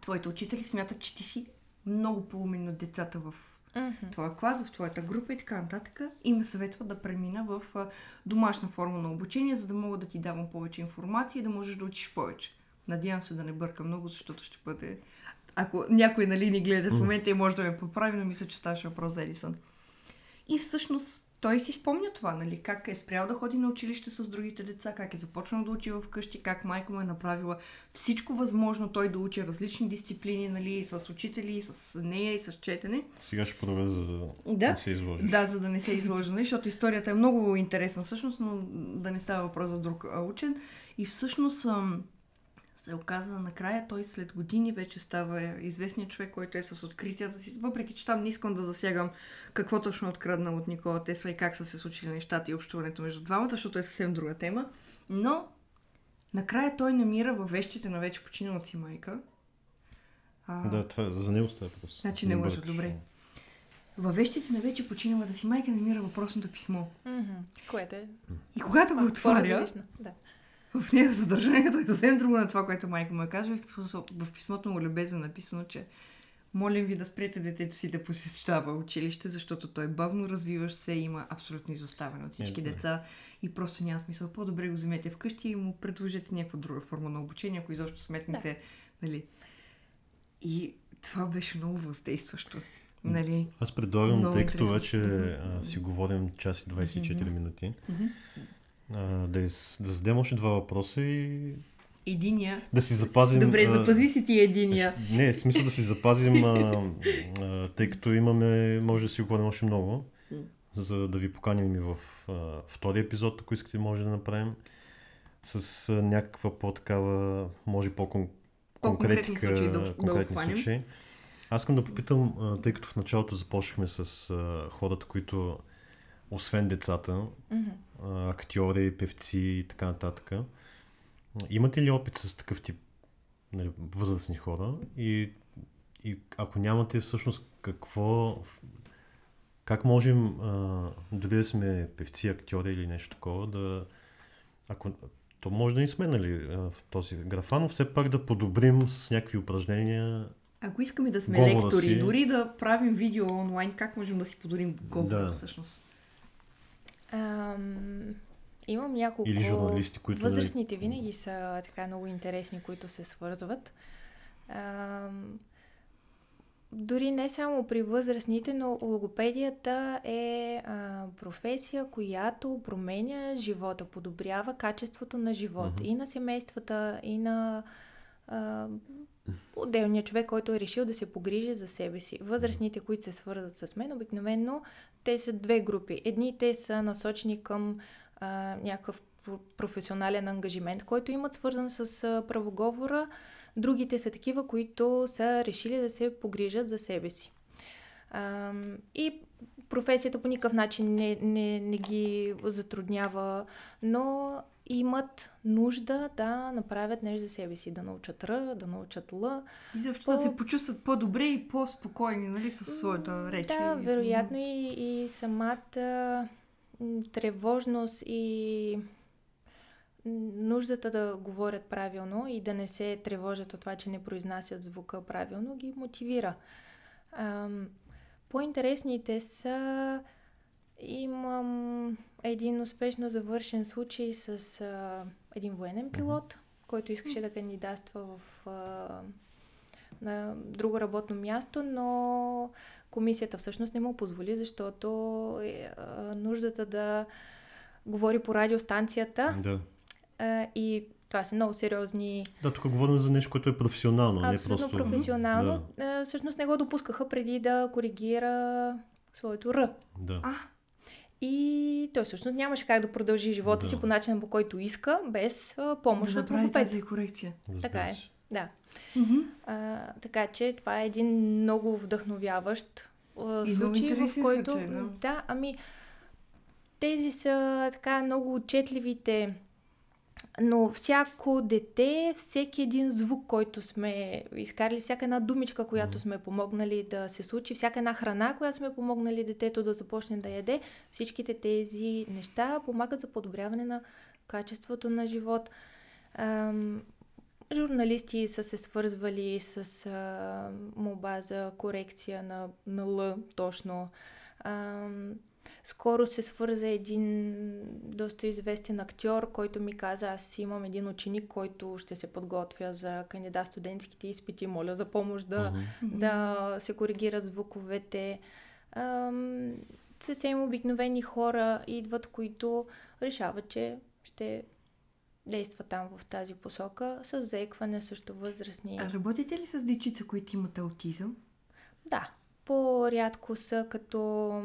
твоите учители смятат, че ти си много по-умен от децата в Мгм. твоя клас, в твоята група и така нататък. И ме съветва да премина в домашна форма на обучение, за да мога да ти давам повече информация и да можеш да учиш повече. Надявам се да не бърка много, защото ще бъде... Ако някой нали ни гледа в момента и може да ме поправи, но мисля, че ставаше въпрос за Едисън. И всъщност той си спомня това, нали? Как е спрял да ходи на училище с другите деца, как е започнал да учи вкъщи, как майка му е направила всичко възможно той да учи различни дисциплини, нали? С учители, и с нея и с четене. Сега ще продължа, за да Да. не се изложиш. Да, за да не се изложи, нали, защото историята е много интересна всъщност, но да не става въпрос за друг учен. И всъщност ам, се оказва накрая, той след години вече става известният човек, който е с откритията си. Въпреки, че там не искам да засягам какво точно е откраднал от Никола Тесла и как са се случили нещата и общуването между двамата, защото е съвсем друга тема. Но накрая той намира във вещите на вече починалата си майка. А, Да, това за него става просто. Значи не лъжа, добре. Във вещите на вече починалата си майка намира въпросното писмо. Мгм. Което е И когато го отваря. Да. В нея съдържанието е съвсем друго на това, което майка му е казва. В писмо- В писмото му любезно написано, че молим ви да спрете детето си да посещава училище, защото той бавно развиващ се, има абсолютно изоставен от всички Е, да. деца и просто няма смисъл. По-добре го вземете вкъщи и му предложете някаква друга форма на обучение, ако изобщо сметнете, нали. И това беше много въздействащо. Нали? Аз предлагам, Много тъй като вече а, си говорим час и 24 минути, а, да, из, да зададем още два въпроса и Единия. да си запазим... Добре, а, запази си ти единия. Не, в смисъл да си запазим, а, а, тъй като имаме, може да си говорим още много, за да ви поканим и в а, втори епизод, ако искате, може да направим с а, някаква по-такава, може по-кон... По-конкретни случаи да- да конкретни обхванем. случаи. Аз искам да попитам, а, тъй като в началото започнахме с а, хората, които освен децата, а, актьори, певци и така нататък. Имате ли опит с такъв тип нали, възрастни хора? И, и ако нямате, всъщност какво... Как можем, а, дори да сме певци, актьори или нещо такова, да... Ако, то може да не сме нали, в този графа, но все пак да подобрим с някакви упражнения. Ако искаме да сме Говора лектори, си. дори да правим видео онлайн, как можем да си подорим говора Да. всъщност? Ам, имам няколко... Или журналисти, които, нали- Възрастните винаги са така много интересни, които се свързват. Ам, дори не само при възрастните, но логопедията е а, професия, която променя живота, подобрява качеството на живота Мгм. и на семействата, и на а, отделния човек, който е решил да се погрижи за себе си. Възрастните, които се свързват с мен, обикновено те са две групи. Едните са насочени към а, някакъв про- професионален ангажимент, който имат свързан с а, правоговора. Другите са такива, които са решили да се погрижат за себе си. Ам, и професията по никакъв начин не, не, не ги затруднява, но имат нужда да направят нещо за себе си, да научат Р, да научат Л. И защо По- да се почувстват по-добре и по-спокойни, нали, със своята реч. Да, вероятно и, и самата тревожност и нуждата да говорят правилно и да не се тревожат от това, че не произнасят звука правилно, ги мотивира. Ам, по-интересните са имам един успешно завършен случай с а, един военен пилот, който искаше да кандидатства в а, на друго работно място, но комисията всъщност не му позволи, защото е, а, нуждата да говори по радиостанцията Да. а, и това са много сериозни, да, тук говорим за нещо, което е професионално, а не просто... професионално. А, всъщност не го допускаха преди да коригира своето Р. Да. А, И той всъщност нямаше как да продължи живота Да. си по начина по който иска, без а, помощ да от логопед. тази корекция. Така е. Да. Мгм. А, така че това е един много вдъхновяващ а, И случай, в който... случай, да. да, ами тези са така много отчетливите, но всяко дете, всеки един звук, който сме изкарали, всяка една думичка, която сме помогнали да се случи, всяка една храна, която сме помогнали детето да започне да яде, всичките тези неща помагат за подобряване на качеството на живот. Ам, журналисти са се свързвали с а, молба за корекция на, на Л точно. Ам, скоро се свърза един доста известен актьор, който ми каза, аз имам един ученик, който ще се подготвя за кандидат студентските изпити, моля за помощ да, Мгм. да се коригират звуковете. Ам, съвсем обикновени хора идват, които решават, че ще действат там в тази посока, с заекване също възрастни. А работите ли с дечица, които имат аутизъм? Да, по-рядко са като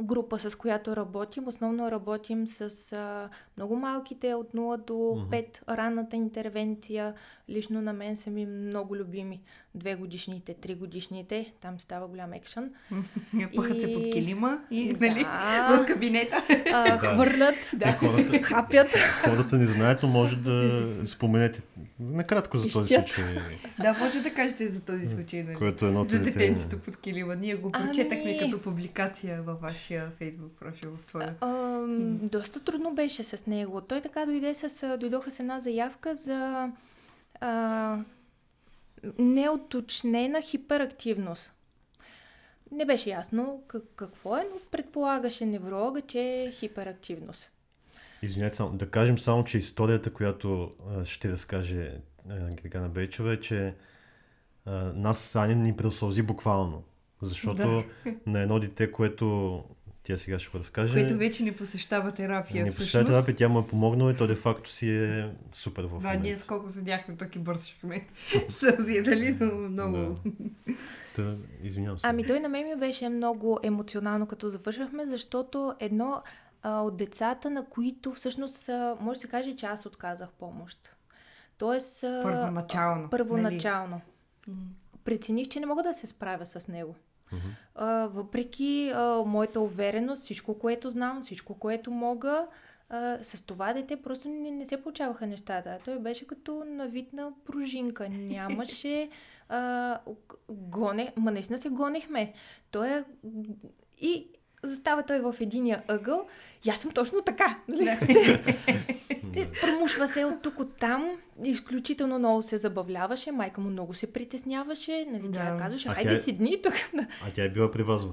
група, с която работим. Основно работим с а, много малките, от 0 до Мгм. 5, ранната интервенция. Лично на мен са ми много любими. Две годишните, три годишните, там става голям екшън. *laughs* Пъхат се под И- килима и, Да. нали, в кабинета. А, хвърлят, Те хората, хапят. хората не знаят, но може да споменете накратко за този случай, Да, може да кажете за този случай, нали? който е едното За дете. детенцето под килима. Ние го прочетахме Ами- като публикация във вашия фейсбук профил, в твоя. Ам, доста трудно беше с него. Той така дойде с, дойдоха с една заявка за а, неоточнена хиперактивност. Не беше ясно как, какво е, но предполагаше невролога, че е хиперактивност. Извинете, само, да кажем само, че историята, която а, ще разкаже Гергана Бейчева е, че а, нас Саня ни пресълзи буквално. Защото да. на едно дете, което тя сега ще го разкаже. Което вече не посещава терапия. Не посещава терапия, тя му е помогнала и то де факто си е супер в Да, ние сколко седяхме тук и бърсихме *laughs* сълзи, дали? Много. Да. Та, извинявам се. Ами той на мен ми беше много емоционално, като завършахме, защото едно а, от децата, на които всъщност а, може да се каже, че аз отказах помощ. Тоест... А, първоначално. Първоначално. Нали? Прецених, че не мога да се справя с него. А, въпреки а, моята увереност, всичко, което знам, всичко, което мога, а, с това дете просто не, не се получаваха нещата. Той беше като навитна пружинка. Нямаше... А, гоне... Ма наистина се гонехме. Той е... И застава той в единия ъгъл и аз съм точно така. Нали? Промушва се от тук, от там. Изключително много се забавляваше. Майка му много се притесняваше. Нали? Да. Тя казваше, хайде си дни тук. *laughs* А тя е била при вас в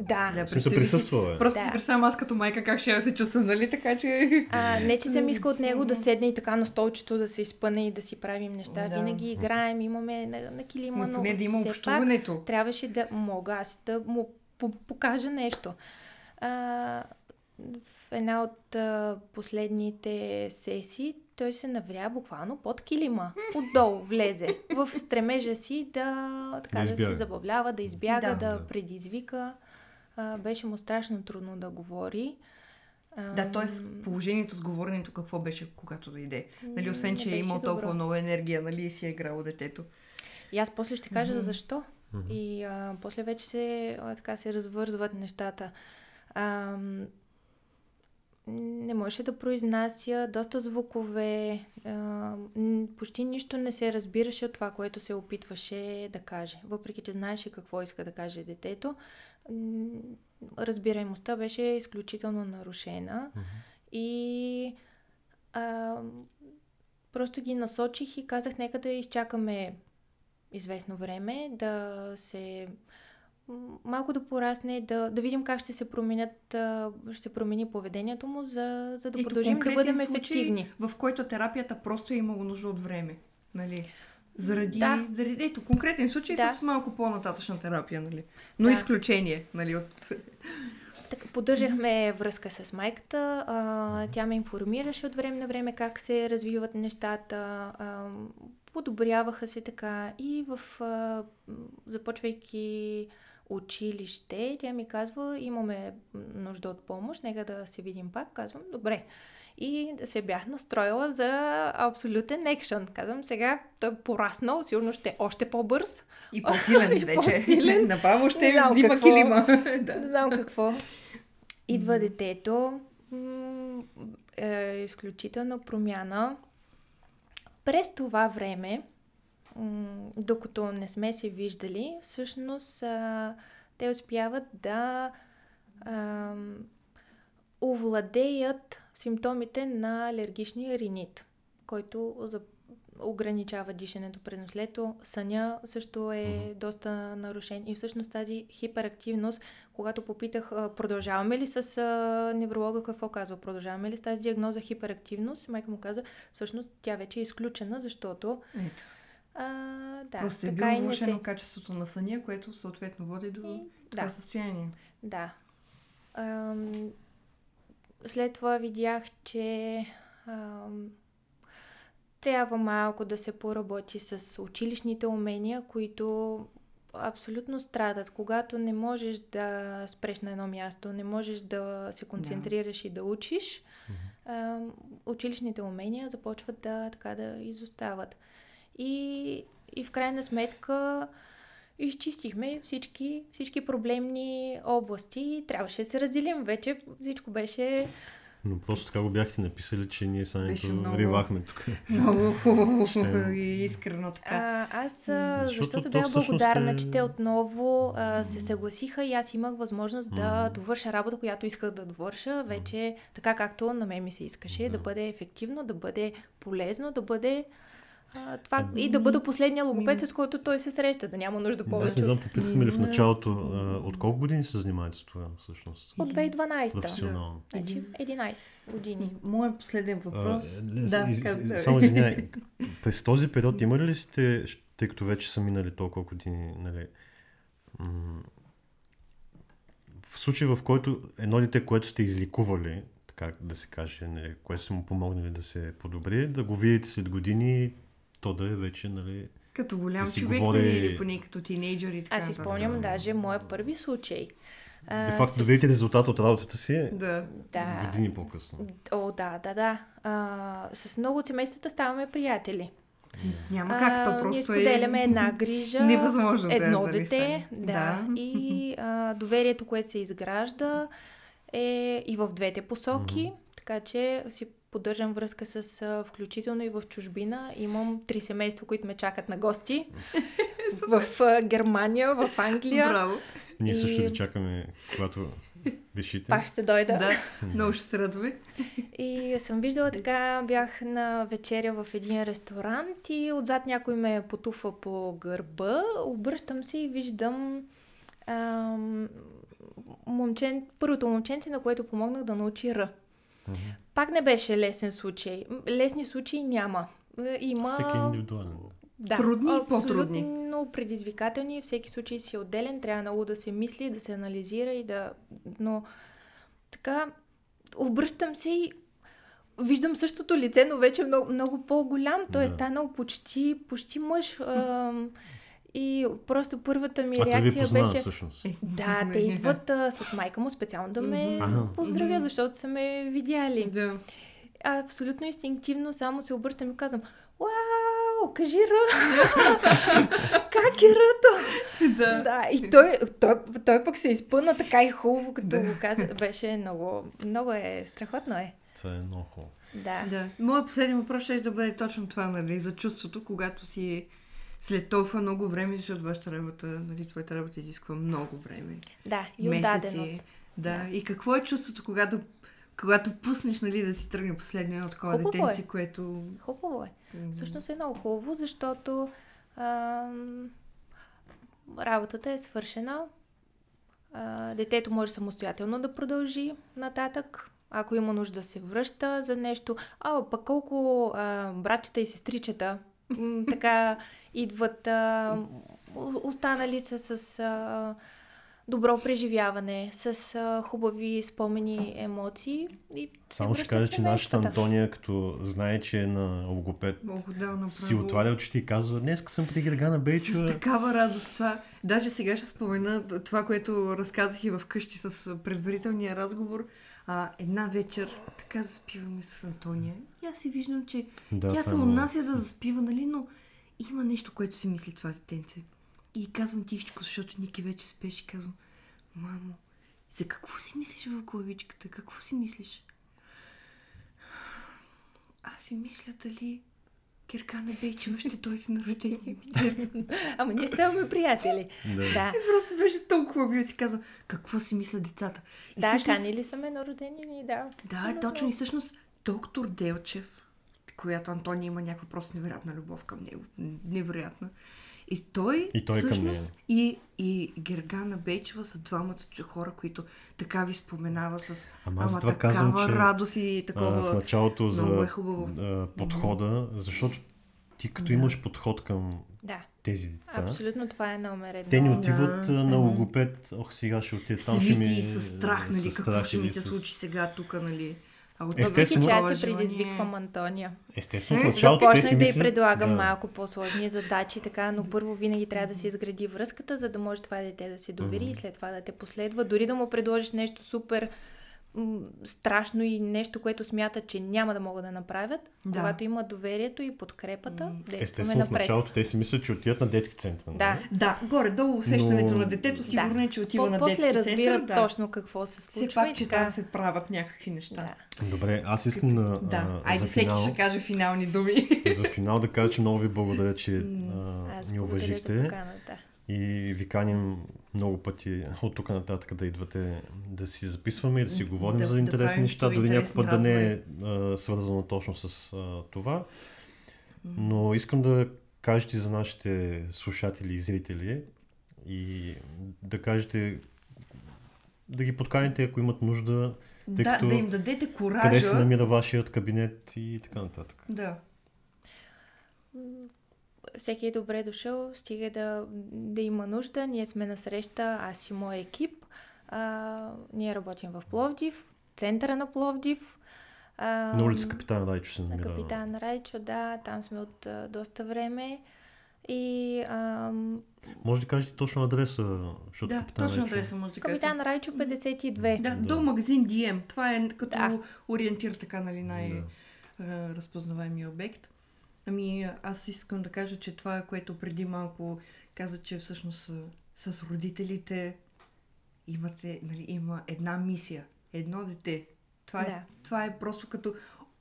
да. да смисъл присъства, е. Просто да. си представям аз като майка как ще се чувствам, нали? Така че... А, не, че съм искал от него да седне и така на столчето, да се изпъне и да си правим неща. Да. Винаги играем, имаме на, на килима, но, не да има общуването. Трябваше да мога аз да му покажа нещо. А, в една от а, последните сесии той се навря буквално под килима. Отдолу влезе. В стремежа си да, така, да, да се забавлява, да избяга, да, да предизвика. А, беше му страшно трудно да говори. Да, т.е. положението с говоренето какво беше, когато дойде? Нали, освен, че е имал толкова много енергия, нали, и си е играло детето. И аз после ще кажа mm-hmm. защо. Mm-hmm. И а, после вече се, а, така се развързват нещата. А, не можеше да произнася доста звукове, а, почти нищо не се разбираше от това, което се опитваше да каже. Въпреки, че знаеше какво иска да каже детето, разбираемостта беше изключително нарушена. Mm-hmm. И а, просто ги насочих и казах, нека да изчакаме известно време, да се малко да порасне, да, да видим как ще се променят, ще се промени поведението му, за, за да продължим да бъдем случай, ефективни. В който терапията просто е имало нужда от време. Нали? Заради, да. заради ето, конкретен случай да. с малко по-нататъчна терапия, нали? Но да. изключение, нали? От... Так, поддържахме връзка с майката. А, тя ме информираше от време на време как се развиват нещата. А, подобряваха се така и в а, започвайки училище, тя ми казва, имаме нужда от помощ, нека да се видим пак. Казвам, добре. И се бях настроила за абсолютен екшън. Казвам, сега той е пораснал, сигурно ще е още по-бърз. И по-силен *laughs* и вече. По-силен. Направо ще не взима какво, килима. *laughs* да. Не знам какво. Идва детето. М- е, изключителна промяна. През това време докато не сме се виждали, всъщност а, те успяват да а, овладеят симптомите на алергичния ринит, който за, ограничава дишането през нослето. Съня също е mm-hmm. доста нарушен и всъщност тази хиперактивност, когато попитах продължаваме ли с невролога, какво казва, продължаваме ли с тази диагноза хиперактивност, майка му каза, всъщност тя вече е изключена, защото Ето а, да, Просто е било влушено се... качеството на съня, което съответно води до и, това да. състояние. Да. Ам, след това видях, че ам, трябва малко да се поработи с училищните умения, които абсолютно страдат. Когато не можеш да спреш на едно място, не можеш да се концентрираш да. и да учиш, mm-hmm. училищните умения започват да, така, да изостават. И, и в крайна сметка изчистихме всички, всички проблемни области. Трябваше да се разделим вече. Всичко беше но просто така го бяхте написали, че ние самите ривахме тук. Много *laughs* хубаво и искрено така. А, аз, защото, защото бях благодарна, е... че те отново а, се съгласиха и аз имах възможност да довърша работа, която исках да довърша, вече така както на мен ми се искаше, да бъде ефективно, да бъде полезно, да бъде а, това и да бъда последния логопед, с който той се среща, да няма нужда Да, повече. не знам, попитахме ли в началото, а, от колко години се занимавате с това всъщност? От 2012. Професионално. Значи 11 години. Моят последен въпрос. А, да, из- из- казвай. само извиняй, *laughs* през този период имали ли сте, тъй като вече са минали толкова години, нали, м- в случай в който едно дете, което сте изликували, така да се каже, нали, което сте му помогнали да се подобри, да го видите след години, то да е вече, нали, Като голям Да човек говори- нали, или поне като тинейджър и така Аз си спомням даже моя първи случай. Де факто да видите резултата от работата си Да. Да. години по-късно. О, да, да, да. А, с много от семействата ставаме приятели. Няма как, то А, Ние просто споделяме е... една *laughs* грижа. Невъзможно Едно да не дете. Да. Да. И а, доверието, което се изгражда е и в двете посоки. Така че си поддържам връзка с а, включително и в чужбина. Имам три семейства, които ме чакат на гости. *laughs* в а, Германия, в Англия. Браво. Ние също И- ви чакаме, когато решите. Пак ще дойда. Да, много ще се радваме. И съм виждала така, бях на вечеря в един ресторант и отзад някой ме потуфа по гърба. Обръщам се и виждам ам, момчен, първото момченце, на което помогнах да научи Р. Пак не беше лесен случай. Лесни случаи няма. Е, Има... Всеки е индивидуален. Да, Трудни и по-трудни. Абсолютно предизвикателни. Всеки случай си е отделен. Трябва много да се мисли, да се анализира и да... Но така, обръщам се и виждам същото лице, но вече много, много по-голям. Той е Да. станал почти, почти мъж. Ам, *laughs* и просто първата ми А той ви реакция познава беше... всъщност. Е, Да, те идват а, с майка му специално да ме Ага. поздравя, защото са ме видяли. Да. Абсолютно инстинктивно само се обръщам и казвам Вау, кажи Р! *laughs* как е Ръто? Да. Да, и той, той, той пък се изпъна така и хубаво, като го каза. Беше много, много е, страхотно е. Това е много хубаво. Да. Да. Моят последен въпрос ще да бъде точно това, нали, за чувството, когато си след толкова много време, защото вашата работа, нали, твоята работа изисква много време. Да, и Месеци. отдаденост. Да. Да. И какво е чувството, когато, когато пуснеш, нали, да си тръгне последния едно такова Хубаво е. детенце, което... Хубаво е. м, Всъщност е много хубаво, защото ам, работата е свършена. А, детето може самостоятелно да продължи нататък. Ако има нужда да се връща за нещо. А, пък колко а, братчета и сестричета така идват, а, останали са с а, добро преживяване, с а, хубави спомени, емоции. И се Само ще кажа, че нашата. Антония, като знае, че е на логопед, Много да направо. си отваря очите и казва, днес съм при Гергана С Бейчева. такава радост това. Даже сега ще спомена това, което разказах и вкъщи с предварителния разговор. А, една вечер така заспиваме с Антония. И аз си виждам, че Да, тя се е много. отнася да заспива, нали, но има нещо, което си мисли това детенце. И казвам тихичко, защото Ники вече спеше и казвам, мамо, за какво си мислиш в главичката? Какво си мислиш? Аз си мисля дали Киркана Бейчева ще дойде на рождение ми. Ама ние ставаме приятели. Да. Да. Просто беше толкова и си казвам, какво си мислят децата. И Да, всъщност- канили са ме на роденини, да. Да, Абсолютно. точно. И всъщност доктор Делчев, която Антония има някаква просто невероятна любов към него. Невероятна. И той, И той към всъщност, и, и Гергана Бейчева са двамата хора, които така ви споменава с Ама ама такава казвам, че, радост и А, такова... в началото много за е хубаво. а, подхода, защото ти като имаш подход към Да, тези деца, абсолютно това е номер едно. те не отиват Да. а, на логопед, ох сега ще отида там, ще Свити ми... и с страх, нали, какво ще ми се с- случи сега тук, нали. А от Естествено. Такова час се желание- предизвиквам Антония. Естествено, в началото те си Започнах да й мислят... предлагам да. малко по-сложни задачи, така, но първо винаги трябва да се изгради връзката, за да може това дете да се довери и след това да те последва. Дори да му предложиш нещо супер страшно и нещо, което смятат, че няма да могат да направят, Да. когато има доверието и подкрепата, Естествено, в началото те си мислят, че отиват на детски център. нали? Да. Да, горе-долу усещането Но- на детето сигурно е, че отива По- на После детски разбират център. Да. точно какво се случва Все пак, че така. там се правят някакви неща. Да. Добре, аз искам да, Да, а, айде за, всеки финал, ще каже финални думи. за финал да кажа, че много ви благодаря, че а, Аз ни за уважихте поканата. и ви каним много пъти от тук нататък да идвате да си записваме и да си говорим Да- за да интересни правим неща, дори някой път да не е а, свързано точно с а, това. Но но искам да кажете за нашите слушатели и зрители и да кажете, да ги подканите, ако имат нужда, тъй да, като да им дадете коража. къде се намира вашият кабинет и така нататък. Да. Всеки е добре дошъл, стига да, да има нужда. Ние сме на среща, аз и моя екип. А, ние работим в Пловдив, центъра на Пловдив. А, На улица Капитан Райчо се На намира. Капитан Райчо, да, там сме от а, доста време. И ам, Може да кажете точно адреса, защото Да, Капитан точно Райчо- адреса може да кажете. Капитан Райчо 52. Да, Да. до магазин DM. Това е като Да. ориентир така, нали, най- Да. разпознаваемия обект. Ами аз искам да кажа, че това, което преди малко каза, че всъщност а, с родителите имате, нали, има една мисия, едно дете. Това, е, Да. това е просто като,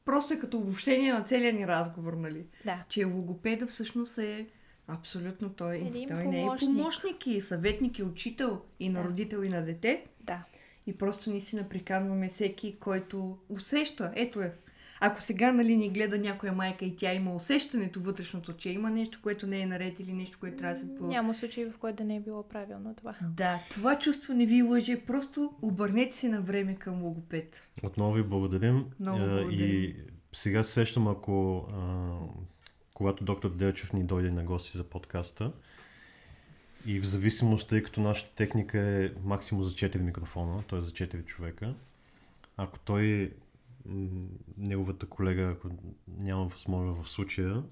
просто е като обобщение на целия ни разговор, нали? Да. Че логопеда всъщност е абсолютно той, Един той не е помощник и съветник и учител и на Да. родител и на дете. Да. И просто наистина приканваме всеки, който усеща. Ето е. Ако сега нали, ни гледа някоя майка и тя има усещането вътрешното, че има нещо, което не е наред или нещо, което трябва да се по... Няма случай, в който да не е било правилно това. Да, това чувство не ви лъже. Просто обърнете се на време към логопед. Отново ви благодарим. Много А, благодарим. И сега се сещам, ако а, когато доктор Делчев ни дойде на гости за подкаста и в зависимост, тъй като нашата техника е максимум за 4 микрофона, т.е. за 4 човека, ако той, неговата колега, ако няма възможност в случая,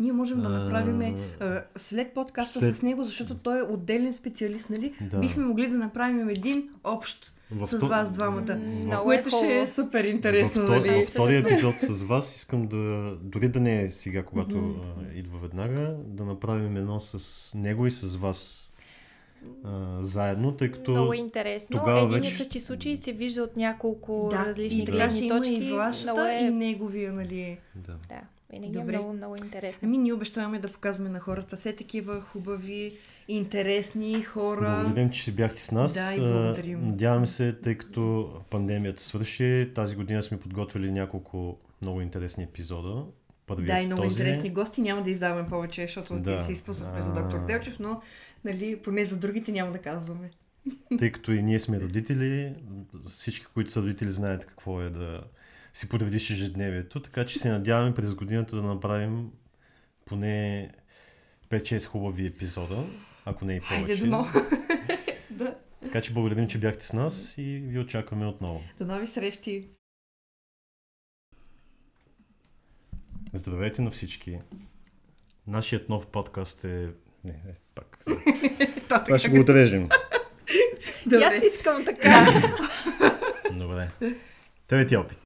Ние можем да направим а, след подкаста след- с него, защото той е отделен специалист, нали? Да. Бихме могли да направим един общ В с то- вас двамата. Много Което е ще е супер интересно, втор- нали? във втория епизод с вас искам да, дори да не е сега, когато а, идва веднага, да направим едно с него и с вас а, заедно, тъй като Много интересно. тогава Един вече- и същи случай се вижда от няколко Да, различни ще гледни има точки. и вашата, е... и неговия, нали? да. Да, винаги Добре. е много, много интересно. Ами ние обещаваме да показваме на хората все такива хубави, интересни хора. Благодарим, че си бяхте с нас. Да, и благодарим. Надяваме се, тъй като пандемията свърши, тази година сме подготвили няколко много интересни епизода. Първият Да, и много този. интересни гости. Няма да издаваме повече, защото Да. се изпуснахме А. за доктор Делчев, но нали, поне за другите няма да казваме. *laughs* Тъй като и ние сме родители, всички, които са родители, знаят какво е да си подредиш ежедневието, така че се надяваме през годината да направим поне 5-6 хубави епизода, ако не и повече. Хайде дано. *laughs* да. Така че благодарим, че бяхте с нас и ви очакваме отново. До нови срещи. Здравейте на всички! Нашият нов подкаст е... Не, не, пак. *laughs* Това ще го отрежем. И аз искам така. *laughs* Добре. Трети опит.